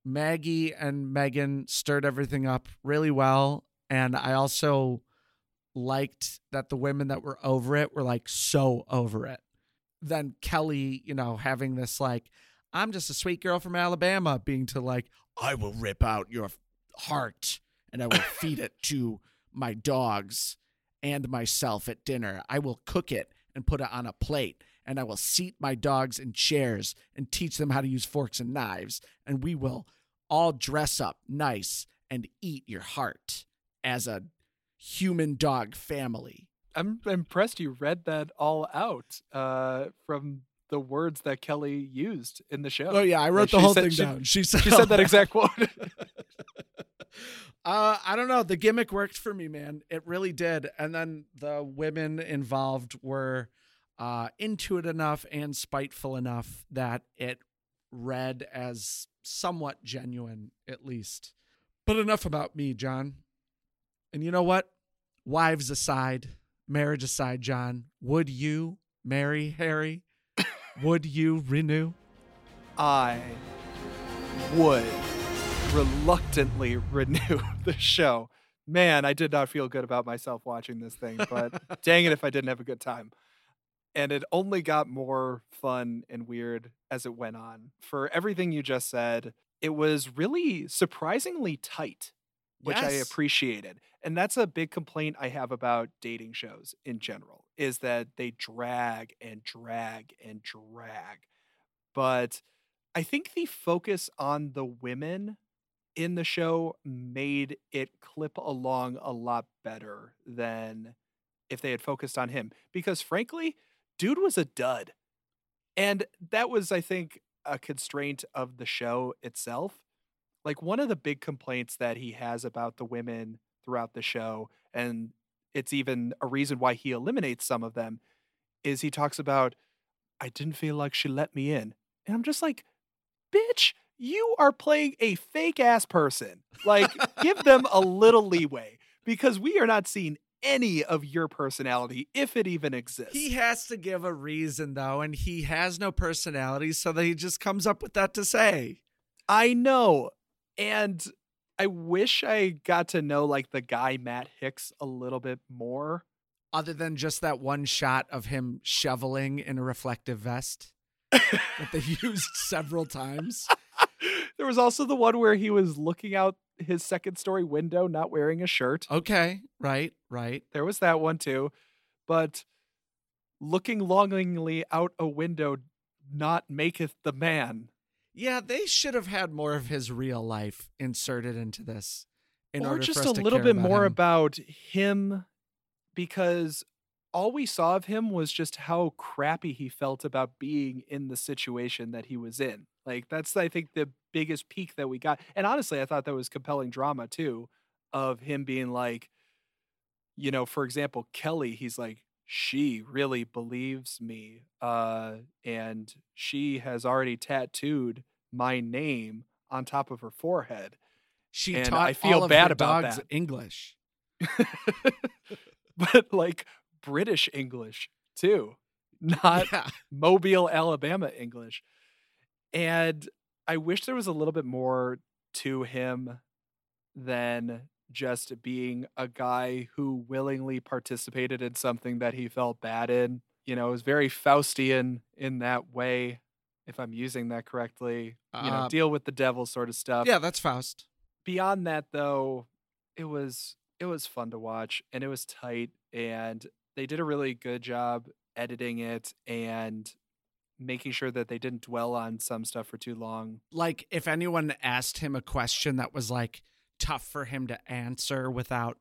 Maggie and Megan stirred everything up really well. And I also liked that the women that were over it were like so over it. Then Kelly, you know, having this like, I'm just a sweet girl from Alabama, being to like, I will rip out your heart and I will feed it to my dogs and myself at dinner. I will cook it and put it on a plate and I will seat my dogs in chairs and teach them how to use forks and knives, and we will all dress up nice and eat your heart as a human dog family. I'm impressed you read that all out uh, from the words that Kelly used in the show. Oh yeah, I wrote Like, the whole thing she- down. She said She said that exact quote. Uh, I don't know. The gimmick worked for me, man. It really did. And then the women involved were uh, into it enough and spiteful enough that it read as somewhat genuine, at least. But enough about me, John. And you know what? Wives aside, marriage aside, John, would you marry Harry? would you renew? I would reluctantly renew the show. Man, I did not feel good about myself watching this thing, but dang it if I didn't have a good time. And it only got more fun and weird as it went on. For everything you just said, it was really surprisingly tight, which I appreciated. And that's a big complaint I have about dating shows in general is that they drag and drag and drag. But I think the focus on the women in the show made it clip along a lot better than if they had focused on him. Because frankly, dude was a dud. And that was, I think, a constraint of the show itself. Like one of the big complaints that he has about the women throughout the show, and it's even a reason why he eliminates some of them, is he talks about, I didn't feel like she let me in. And I'm just like, bitch, you are playing a fake ass person. Like, give them a little leeway because we are not seeing any of your personality, if it even exists. He has to give a reason, though, and he has no personality, so that he just comes up with that to say. I know. And I wish I got to know like the guy Matt Hicks a little bit more. other than just that one shot of him shoveling in a reflective vest that they used several times. there was also the one where he was looking out his second story window, not wearing a shirt. Okay, right, right. There was that one too. But looking longingly out a window not maketh the man. Yeah, they should have had more of his real life inserted into this. In or order just for us a little bit more him. about him because all we saw of him was just how crappy he felt about being in the situation that he was in. Like that's I think the biggest peak that we got. And honestly, I thought that was compelling drama too of him being like you know, for example, Kelly, he's like she really believes me uh and she has already tattooed my name on top of her forehead. She and taught I feel bad about dogs that. English. but like British English too, not yeah. Mobile, Alabama English. And I wish there was a little bit more to him than just being a guy who willingly participated in something that he felt bad in. You know, it was very Faustian in that way, if I'm using that correctly. You know, Uh, deal with the devil sort of stuff yeah, that's Faust. beyond that though it was it was fun to watch and it was tight and they did a really good job editing it and making sure that they didn't dwell on some stuff for too long Like if anyone asked him a question that was like tough for him to answer without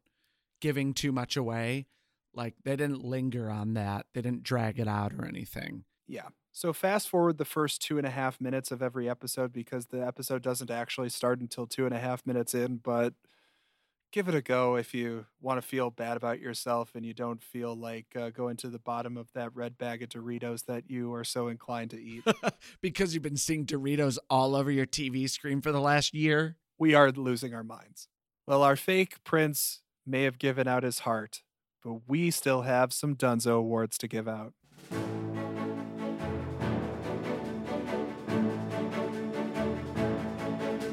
giving too much away, like they didn't linger on that. They didn't drag it out or anything. yeah so fast forward the first two and a half minutes of every episode because the episode doesn't actually start until two and a half minutes in but give it a go if you want to feel bad about yourself and you don't feel like uh, going to the bottom of that red bag of doritos that you are so inclined to eat because you've been seeing Doritos all over your TV screen for the last year. we are losing our minds. Well, our fake prince may have given out his heart, but we still have some Dunzo awards to give out.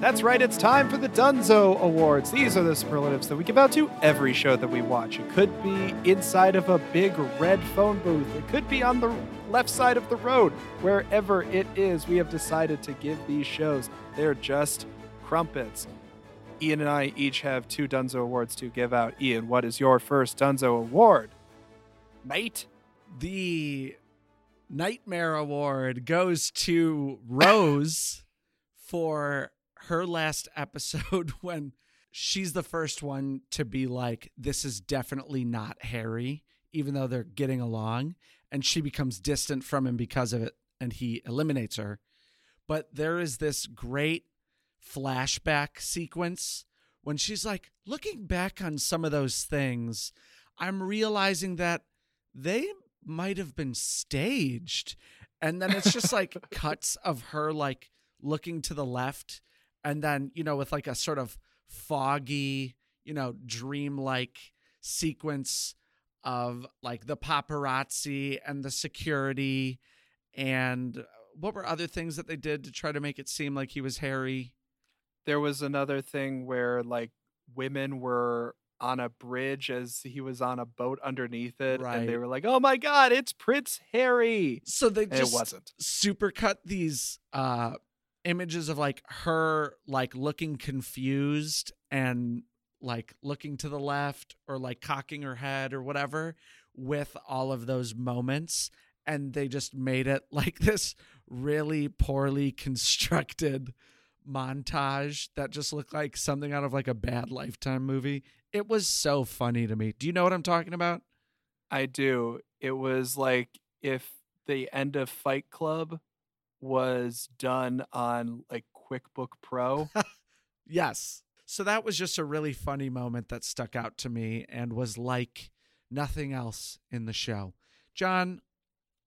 That's right, it's time for the Dunzo Awards. These are the superlatives that we give out to every show that we watch. It could be inside of a big red phone booth, it could be on the left side of the road. Wherever it is, we have decided to give these shows. They're just crumpets. Ian and I each have two Dunzo Awards to give out. Ian, what is your first Dunzo Award? Mate? The Nightmare Award goes to Rose for her last episode when she's the first one to be like, this is definitely not Harry, even though they're getting along. And she becomes distant from him because of it, and he eliminates her. But there is this great flashback sequence when she's like, looking back on some of those things, I'm realizing that they might have been staged. And then it's just like cuts of her like looking to the left and then, you know, with like a sort of foggy, you know, dreamlike sequence of like the paparazzi and the security and what were other things that they did to try to make it seem like he was Harry? There was another thing where like women were on a bridge as he was on a boat underneath it, and they were like, "Oh my God, it's Prince Harry!" So they And just it wasn't. supercut these uh images of like her like looking confused and like looking to the left or like cocking her head or whatever with all of those moments and they just made it like this really poorly constructed montage that just looked like something out of like a bad lifetime movie. It was so funny to me. Do you know what i'm talking about? I do. It was like if the end of Fight Club was done on like QuickBook Pro. Yes. So that was just a really funny moment that stuck out to me and was like nothing else in the show. John,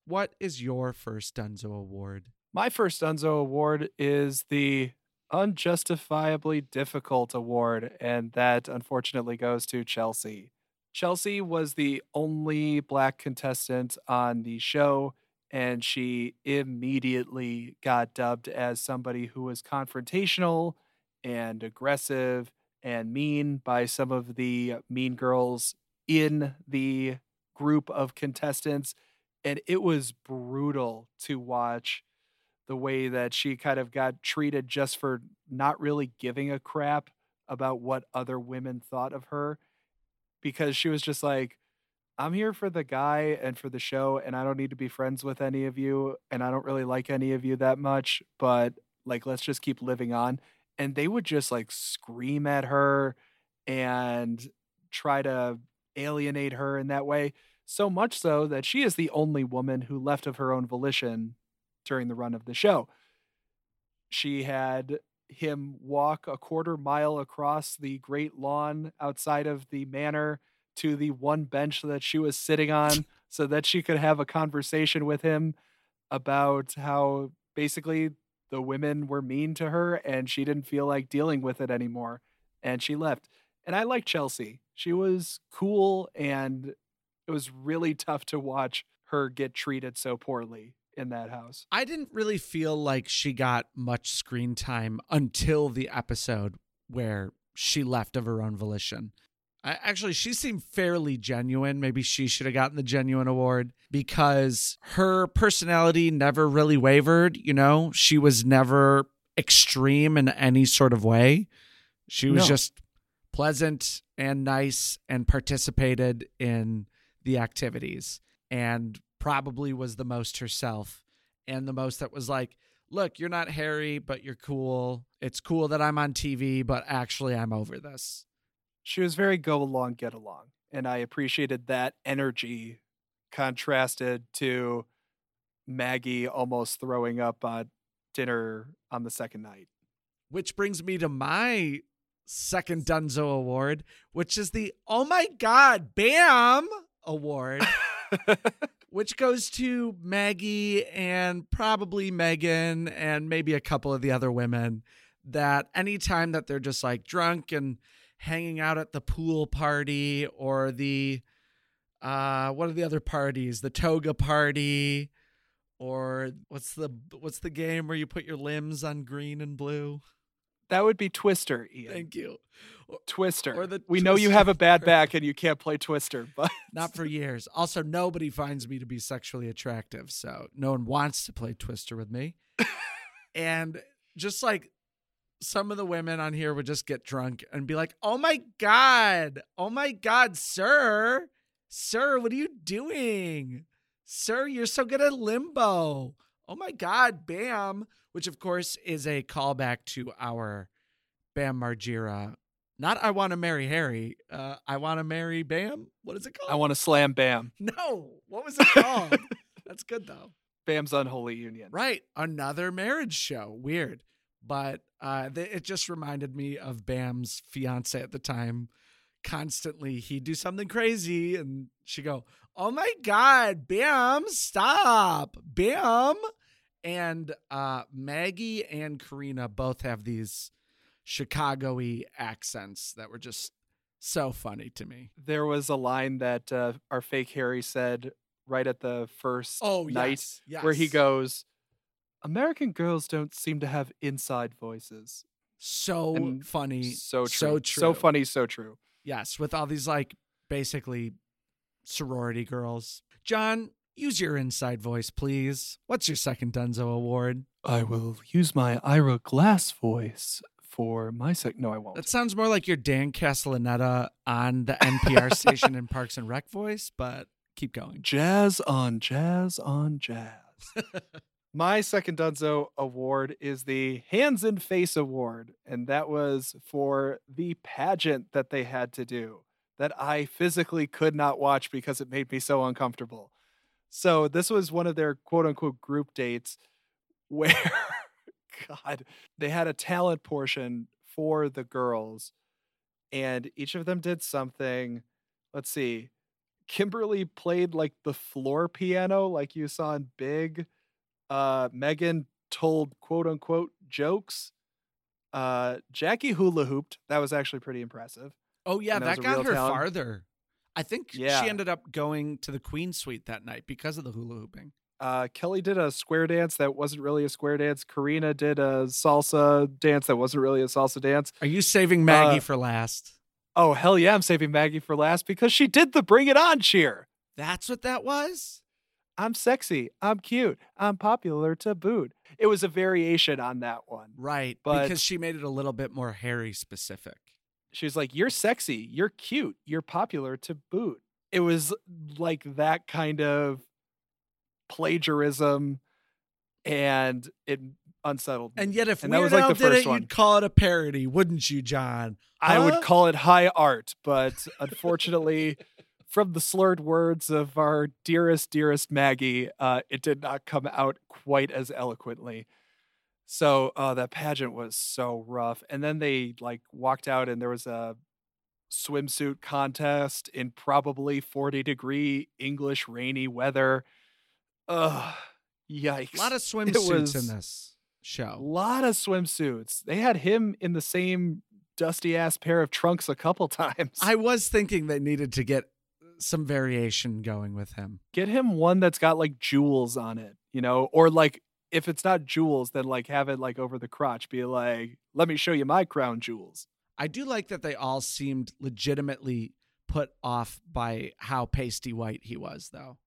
what is your first Dunzo award? My first Dunzo award is the unjustifiably difficult award, and that unfortunately goes to Chelsea. Chelsea was the only black contestant on the show, and she immediately got dubbed as somebody who was confrontational and aggressive and mean by some of the mean girls in the group of contestants. And it was brutal to watch the way that she kind of got treated just for not really giving a crap about what other women thought of her because she was just like I'm here for the guy and for the show and I don't need to be friends with any of you and I don't really like any of you that much but like let's just keep living on and they would just like scream at her and try to alienate her in that way so much so that she is the only woman who left of her own volition during the run of the show. She had him walk a quarter mile across the great lawn outside of the manor to the one bench that she was sitting on so that she could have a conversation with him about how basically the women were mean to her and she didn't feel like dealing with it anymore and she left. And I like Chelsea. She was cool and it was really tough to watch her get treated so poorly in that house. I didn't really feel like she got much screen time until the episode where she left of her own volition. I, actually, she seemed fairly genuine. Maybe she should have gotten the genuine award because her personality never really wavered. You know, she was never extreme in any sort of way. She was No. just pleasant and nice and participated in the activities and probably was the most herself and the most that was like look you're not harry but you're cool it's cool that i'm on tv but actually i'm over this She was very go along, get along. And I appreciated that energy contrasted to Maggie almost throwing up at dinner on the second night. which brings me to my second dunzo award which is the oh my god bam award which goes to Maggie and probably Megan and maybe a couple of the other women that anytime that they're just like drunk and hanging out at the pool party or the uh what are the other parties the toga party or what's the what's the game where you put your limbs on green and blue That would be Twister, Ian. thank you Twister. or the we know you have a bad back and you can't play Twister, but not for years. Also, nobody finds me to be sexually attractive, so no one wants to play Twister with me. and just like some of the women on here would just get drunk and be like, "Oh my god, oh my god, sir, sir, what are you doing, Sir, you're so good at limbo. Oh my God, Bam, which of course is a callback to our Bam Margera. Not I want to marry Harry. Uh, I want to marry Bam. What is it called? I want to slam Bam. No, what was it called? That's good though. Bam's unholy union. Right, another marriage show. Weird, but uh, th- it just reminded me of Bam's fiance at the time. Constantly, he'd do something crazy, and she'd go, "Oh my God, Bam, stop, Bam!" And uh, Maggie and Karina both have these Chicago-y accents that were just so funny to me. There was a line that uh, our fake Harry said right at the first oh, night yes, where he goes, American girls don't seem to have inside voices. so and funny, So true. so true, So funny, so true. Yes, with all these like basically sorority girls. John, use your inside voice, please. What's your second Dunzo award? I will use my Ira Glass voice for my sec. No, I won't. That sounds more like your Dan Castellaneta on the NPR station in Parks and Rec voice, but keep going. Jazz on jazz on jazz. My second Dunzo award is the Hands in Face Award, and that was for the pageant that they had to do that I physically could not watch because it made me so uncomfortable. So, this was one of their quote unquote group dates where, God, they had a talent portion for the girls, and each of them did something. Let's see. Kimberly played like the floor piano, like you saw in Big. Uh, Megan told quote unquote jokes. Uh, Jackie hula hooped. That was actually pretty impressive. Oh yeah, And that that got her talent. farther. I think Yeah. she ended up going to the Queen Suite that night because of the hula hooping. Uh, Kelly did a square dance that wasn't really a square dance. Karina did a salsa dance that wasn't really a salsa dance. Are you saving Maggie Uh, for last? Oh, hell yeah, I'm saving Maggie for last because she did the bring it on cheer. That's what that was? I'm sexy. I'm cute. I'm popular to boot. It was a variation on that one. Right. But- because she made it a little bit more Harry specific. She was like, You're sexy. You're cute. You're popular to boot. It was like that kind of plagiarism and it unsettled me. And yet, if And Weird like Al did it, one. you'd call it a parody, wouldn't you, John? I would call it high art, but unfortunately, from the slurred words of our dearest, dearest Maggie, uh, it did not come out quite as eloquently. So uh, that pageant was so rough. And then they like walked out, and there was a swimsuit contest in probably 40 degree English rainy weather. Ugh, yikes. A lot of swimsuits in this show. A lot of swimsuits. They had him in the same dusty ass pair of trunks a couple times. I was thinking they needed to get some variation going with him. get him one that's got like jewels on it, you know, or like if it's not jewels, then like have it like over the crotch, be like, let me show you my crown jewels. I do like that they all seemed legitimately put off by how pasty white he was, though.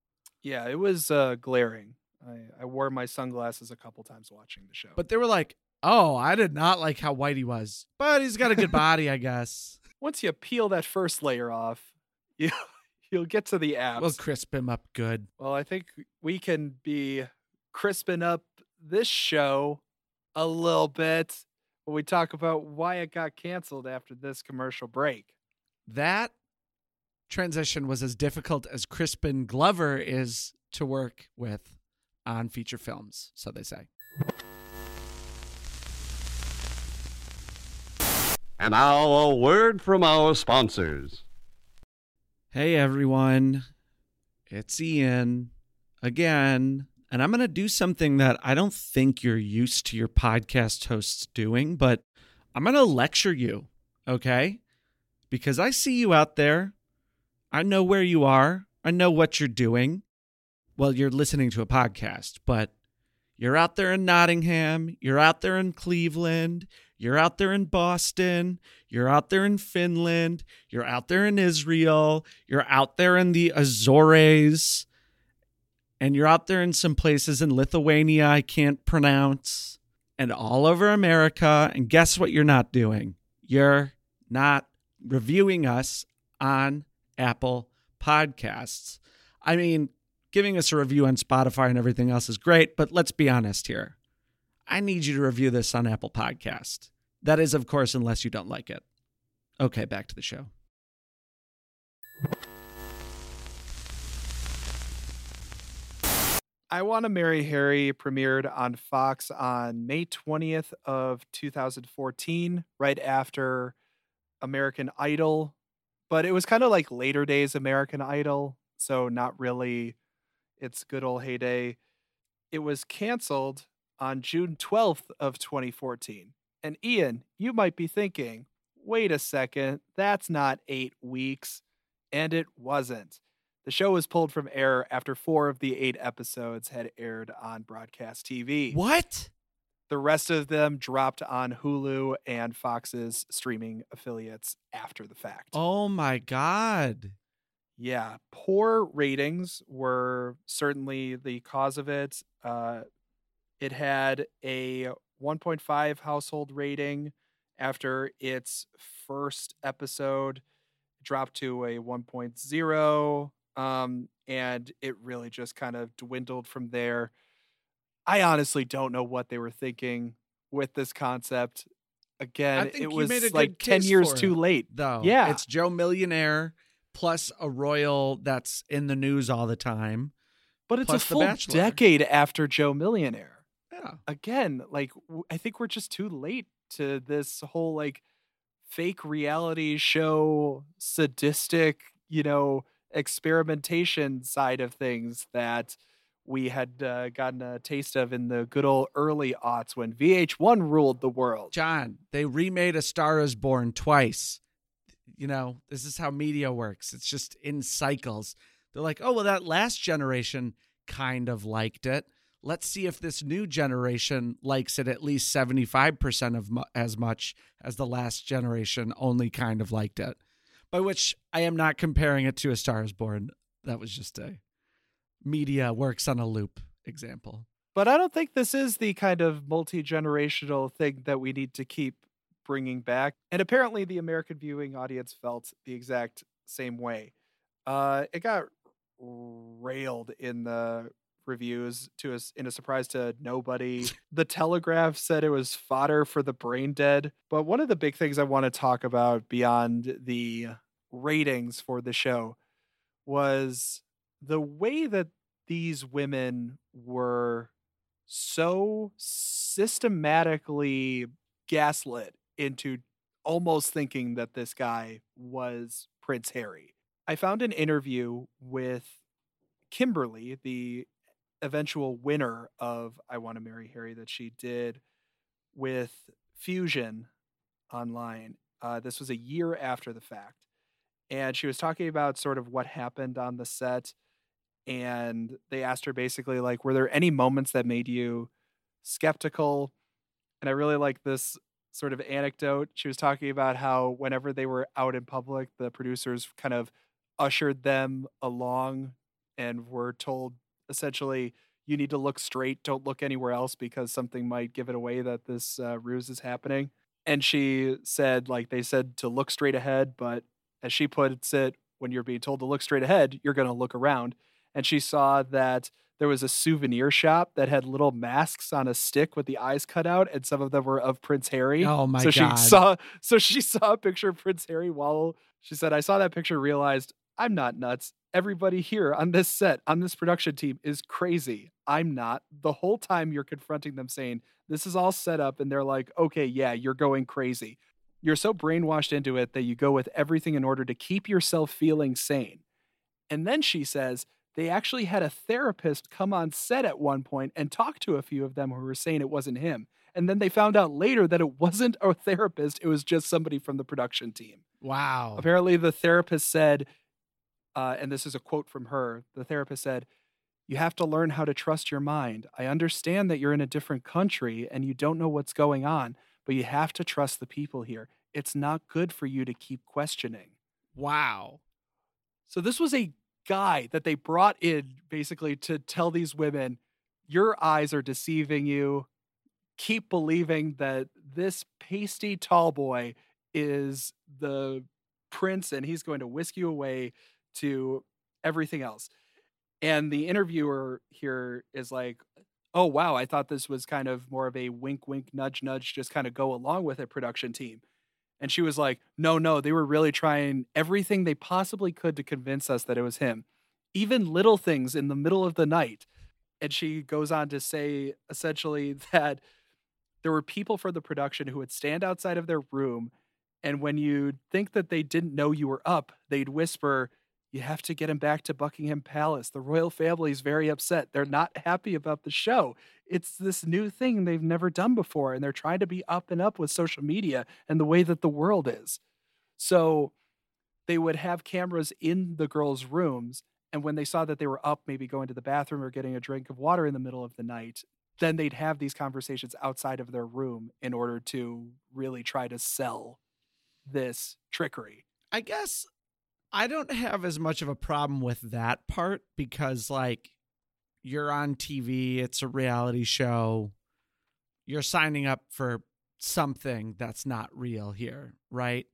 Yeah, it was uh, glaring. I, I wore my sunglasses a couple times watching the show. But they were like, oh, I did not like how white he was, but he's got a good body, I guess. once you peel that first layer off, you you'll get to the abs. We'll crisp him up good. Well, I think we can be crisping up this show a little bit when we talk about why it got canceled after this commercial break. That transition was as difficult as Crispin Glover is to work with on feature films, so they say. And now a word from our sponsors. Hey everyone, it's Ian again, and I'm going to do something that I don't think you're used to your podcast hosts doing, but I'm going to lecture you, okay? Because I see you out there. I know where you are. I know what you're doing. Well, you're listening to a podcast, but you're out there in Nottingham, you're out there in Cleveland, you're out there in Boston, you're out there in Finland, you're out there in Israel, you're out there in the Azores, and you're out there in some places in Lithuania I can't pronounce, and all over America. And guess what you're not doing? You're not reviewing us on Apple Podcasts. I mean, Giving us a review on Spotify and everything else is great, but let's be honest here. I need you to review this on Apple Podcast. That is, of course, unless you don't like it. Okay, back to the show. I Want to Marry Harry premiered on Fox on May 20th of 2014, right after American Idol, but it was kind of like later days American Idol, so not really its good old heyday. It was canceled on June 12th of 2014. And Ian, you might be thinking, "Wait a second, that's not 8 weeks." And it wasn't. The show was pulled from air after 4 of the 8 episodes had aired on broadcast TV. What? The rest of them dropped on Hulu and Fox's streaming affiliates after the fact. Oh my God. Yeah, poor ratings were certainly the cause of it. Uh, it had a 1.5 household rating after its first episode, dropped to a 1.0, um, and it really just kind of dwindled from there. I honestly don't know what they were thinking with this concept. Again, it was like 10 years too it. late. Though. Yeah. It's Joe Millionaire plus a royal that's in the news all the time. But it's a full decade after Joe Millionaire. Yeah. Again, like w- I think we're just too late to this whole like fake reality show sadistic, you know, experimentation side of things that we had uh, gotten a taste of in the good old early aughts when VH1 ruled the world. John, they remade A Star is Born twice. You know, this is how media works. It's just in cycles. They're like, oh, well, that last generation kind of liked it. Let's see if this new generation likes it at least 75% of mu- as much as the last generation only kind of liked it. By which I am not comparing it to A Star is Born. That was just a media works on a loop example. But I don't think this is the kind of multi generational thing that we need to keep bringing back. And apparently, the American viewing audience felt the exact same way. Uh, it got railed in the reviews to us in a surprise to nobody. the Telegraph said it was fodder for the brain dead. But one of the big things I want to talk about beyond the ratings for the show was the way that these women were so systematically gaslit into almost thinking that this guy was Prince Harry. I found an interview with Kimberly, the eventual winner of I Want to Marry Harry, that she did with Fusion online. Uh, this was a year after the fact. And she was talking about sort of what happened on the set and they asked her basically like were there any moments that made you skeptical and i really like this sort of anecdote she was talking about how whenever they were out in public the producers kind of ushered them along and were told essentially you need to look straight don't look anywhere else because something might give it away that this uh, ruse is happening and she said like they said to look straight ahead but as she puts it when you're being told to look straight ahead you're going to look around and she saw that there was a souvenir shop that had little masks on a stick with the eyes cut out, and some of them were of Prince Harry. Oh my so God. she saw so she saw a picture of Prince Harry while she said, I saw that picture, realized I'm not nuts. Everybody here on this set, on this production team is crazy. I'm not. The whole time you're confronting them saying, This is all set up, and they're like, Okay, yeah, you're going crazy. You're so brainwashed into it that you go with everything in order to keep yourself feeling sane. And then she says, they actually had a therapist come on set at one point and talk to a few of them who were saying it wasn't him. And then they found out later that it wasn't a therapist, it was just somebody from the production team. Wow. Apparently, the therapist said, uh, and this is a quote from her the therapist said, You have to learn how to trust your mind. I understand that you're in a different country and you don't know what's going on, but you have to trust the people here. It's not good for you to keep questioning. Wow. So this was a guy that they brought in basically to tell these women, your eyes are deceiving you. Keep believing that this pasty tall boy is the prince and he's going to whisk you away to everything else. And the interviewer here is like, oh, wow, I thought this was kind of more of a wink, wink, nudge, nudge, just kind of go along with it production team. And she was like, no, no, they were really trying everything they possibly could to convince us that it was him, even little things in the middle of the night. And she goes on to say essentially that there were people for the production who would stand outside of their room. And when you'd think that they didn't know you were up, they'd whisper, You have to get him back to Buckingham Palace. The royal family is very upset. They're not happy about the show. It's this new thing they've never done before. And they're trying to be up and up with social media and the way that the world is. So they would have cameras in the girls' rooms. And when they saw that they were up, maybe going to the bathroom or getting a drink of water in the middle of the night, then they'd have these conversations outside of their room in order to really try to sell this trickery. I guess I don't have as much of a problem with that part because, like, you're on TV, it's a reality show, you're signing up for something that's not real here, right?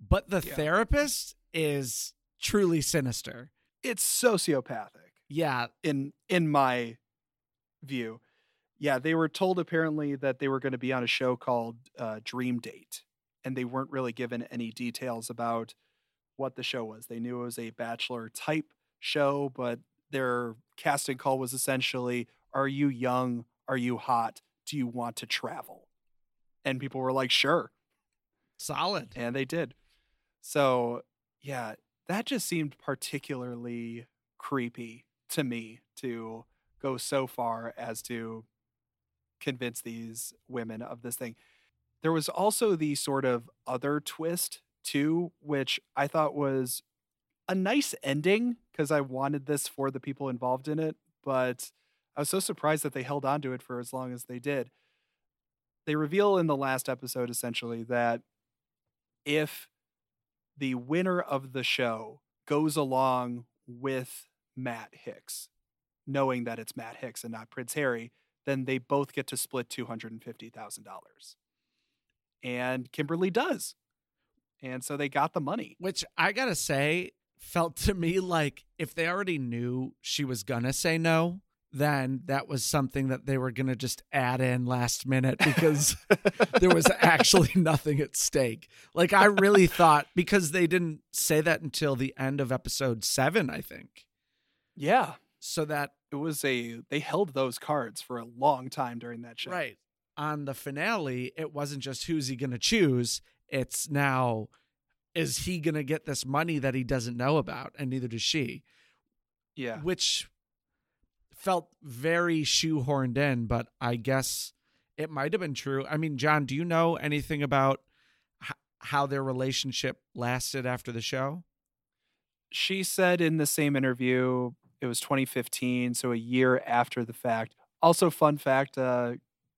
But the Yeah. therapist is truly sinister. It's sociopathic Yeah, in in my view. Yeah, they were told apparently that they were going to be on a show called uh, Dream Date, and they weren't really given any details about what the show was. They knew it was a bachelor type show, but their casting call was essentially, "Are you young? Are you hot? Do you want to travel?" And people were like, "Sure." solid. and they did. So, yeah, that just seemed particularly creepy to me to go so far as to convince these women of this thing. There was also the sort of other twist, too, which I thought was a nice ending because I wanted this for the people involved in it, but I was so surprised that they held on to it for as long as they did. They reveal in the last episode essentially that if the winner of the show goes along with Matt Hicks, knowing that it's Matt Hicks and not Prince Harry, then they both get to split $250,000. And Kimberly does. And so they got the money. Which I gotta say, felt to me like if they already knew she was gonna say no, then that was something that they were gonna just add in last minute because there was actually nothing at stake. Like I really thought because they didn't say that until the end of episode seven, I think. yeah, So that it was a, they held those cards for a long time during that show. right on the finale, it wasn't just who's he gonna choose. It's now is he gonna get this money that he doesn't know about, and neither does she. Yeah. which felt very shoehorned in, but I guess it might have been true. I mean, John, do you know anything about h- how their relationship lasted after the show? she said in the same interview it was 2015 so a year after the fact also fun fact uh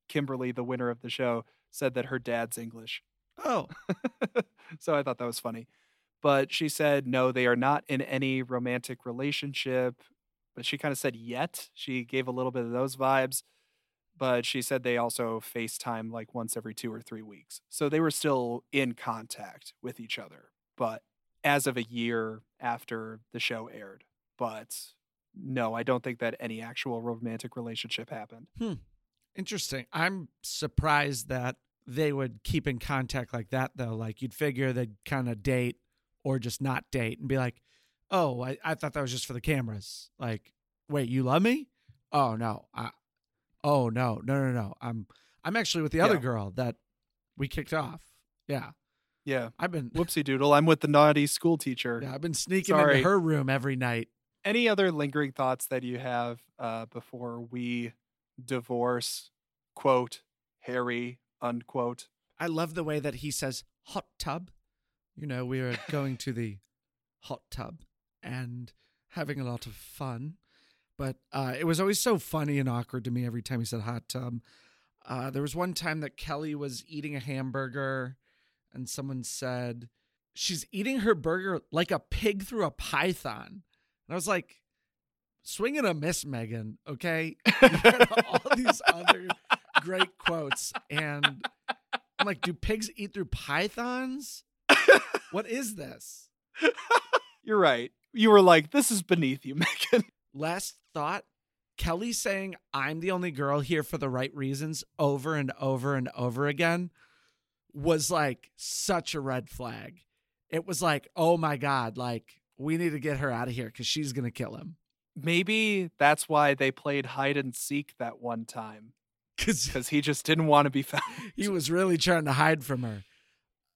kimberly the winner of the show said that her dad's english Oh, so i thought that was funny but she said no they are not in any romantic relationship but she kind of said yet she gave a little bit of those vibes but she said they also facetime like once every two or three weeks so they were still in contact with each other but as of a year after the show aired. But no, I don't think that any actual romantic relationship happened. Hmm. interesting. I'm surprised that they would keep in contact like that, though. Like you'd figure they'd kind of date or just not date and be like, oh, I, I thought that was just for the cameras. Like, wait, you love me? Oh, no. I, oh, no, no, no, no. I'm, I'm actually with the other Yeah. girl that we kicked off. Yeah. Yeah. I've been Whoopsie doodle. I'm with the naughty school teacher. Yeah, I've been sneaking Sorry. into her room every night. Any other lingering thoughts that you have uh, before we divorce, quote, Harry, unquote? I love the way that he says hot tub. You know, we are going to the hot tub and having a lot of fun. But uh, it was always so funny and awkward to me every time he said hot tub. Uh, there was one time that Kelly was eating a hamburger and someone said, She's eating her burger like a pig through a python. And I was like, Swing and a miss, Megan. Okay. All these other great quotes. And I'm like, do pigs eat through pythons? What is this? You're right. You were like, this is beneath you, Megan. last thought Kelly saying, I'm the only girl here for the right reasons over and over and over again was like such a red flag. It was like, oh my God, like we need to get her out of here because she's going to kill him. Maybe that's why they played hide and seek that one time Because he just didn't want to be found. he was really trying to hide from her.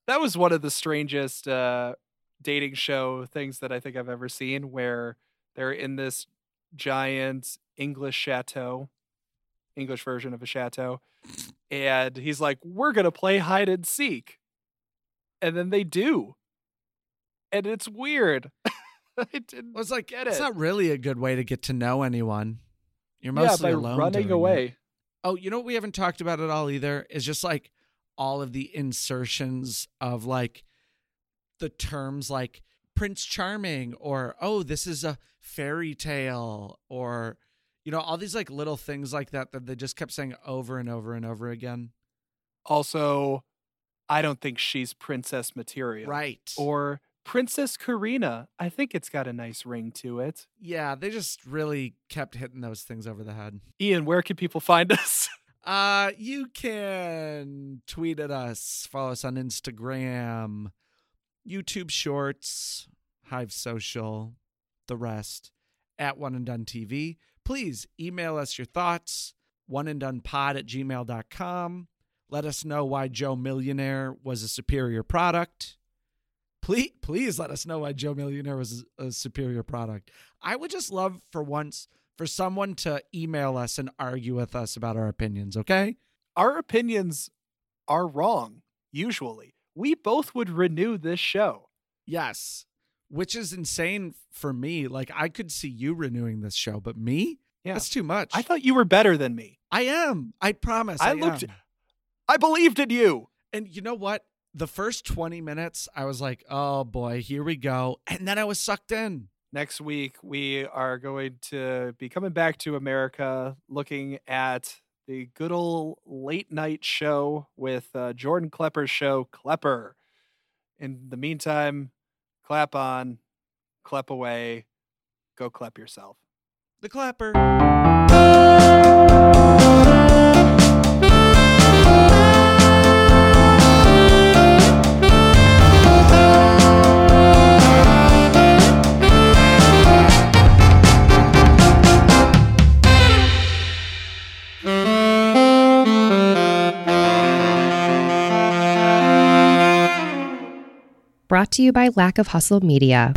that was one of the strangest uh, dating show things that I think I've ever seen, where they're in this giant English chateau, English version of a chateau, and he's like, "We're gonna play hide and seek," and then they do, and it's weird. I didn't Well, it's like, get it's not really a good way to get to know anyone. You're yeah, mostly by alone. running doing it. Oh, you know what we haven't talked about at all either is just like all of the insertions of like the terms like Prince Charming or oh, this is a fairy tale or you know all these like little things like that that they just kept saying over and over and over again. Also, I don't think she's princess material. Right. Or Princess Karina. I think it's got a nice ring to it. yeah, they just really kept hitting those things over the head. Ian, where can people find us? Uh, you can tweet at us, follow us on Instagram, YouTube Shorts, Hive Social, the rest at One and Done TV. Please email us your thoughts, one and done pod at gmail.com. Let us know why Joe Millionaire was a superior product. Please, please let us know why Joe Millionaire was a superior product. I would just love for once for someone to email us and argue with us about our opinions, okay? Our opinions are wrong, usually. We both would renew this show. Yes. Which is insane for me. Like I could see you renewing this show, but me? Yeah. That's too much. I thought you were better than me. I am. I promise. I I, looked- am. I believed in you. And you know what? The first 20 minutes, I was like, oh boy, here we go. And then I was sucked in. Next week, we are going to be coming back to America looking at the good old late night show with uh, Jordan Klepper's show, Klepper. In the meantime, clap on, clap away, go clap yourself. The clapper. Brought to you by Lack of Hustle Media.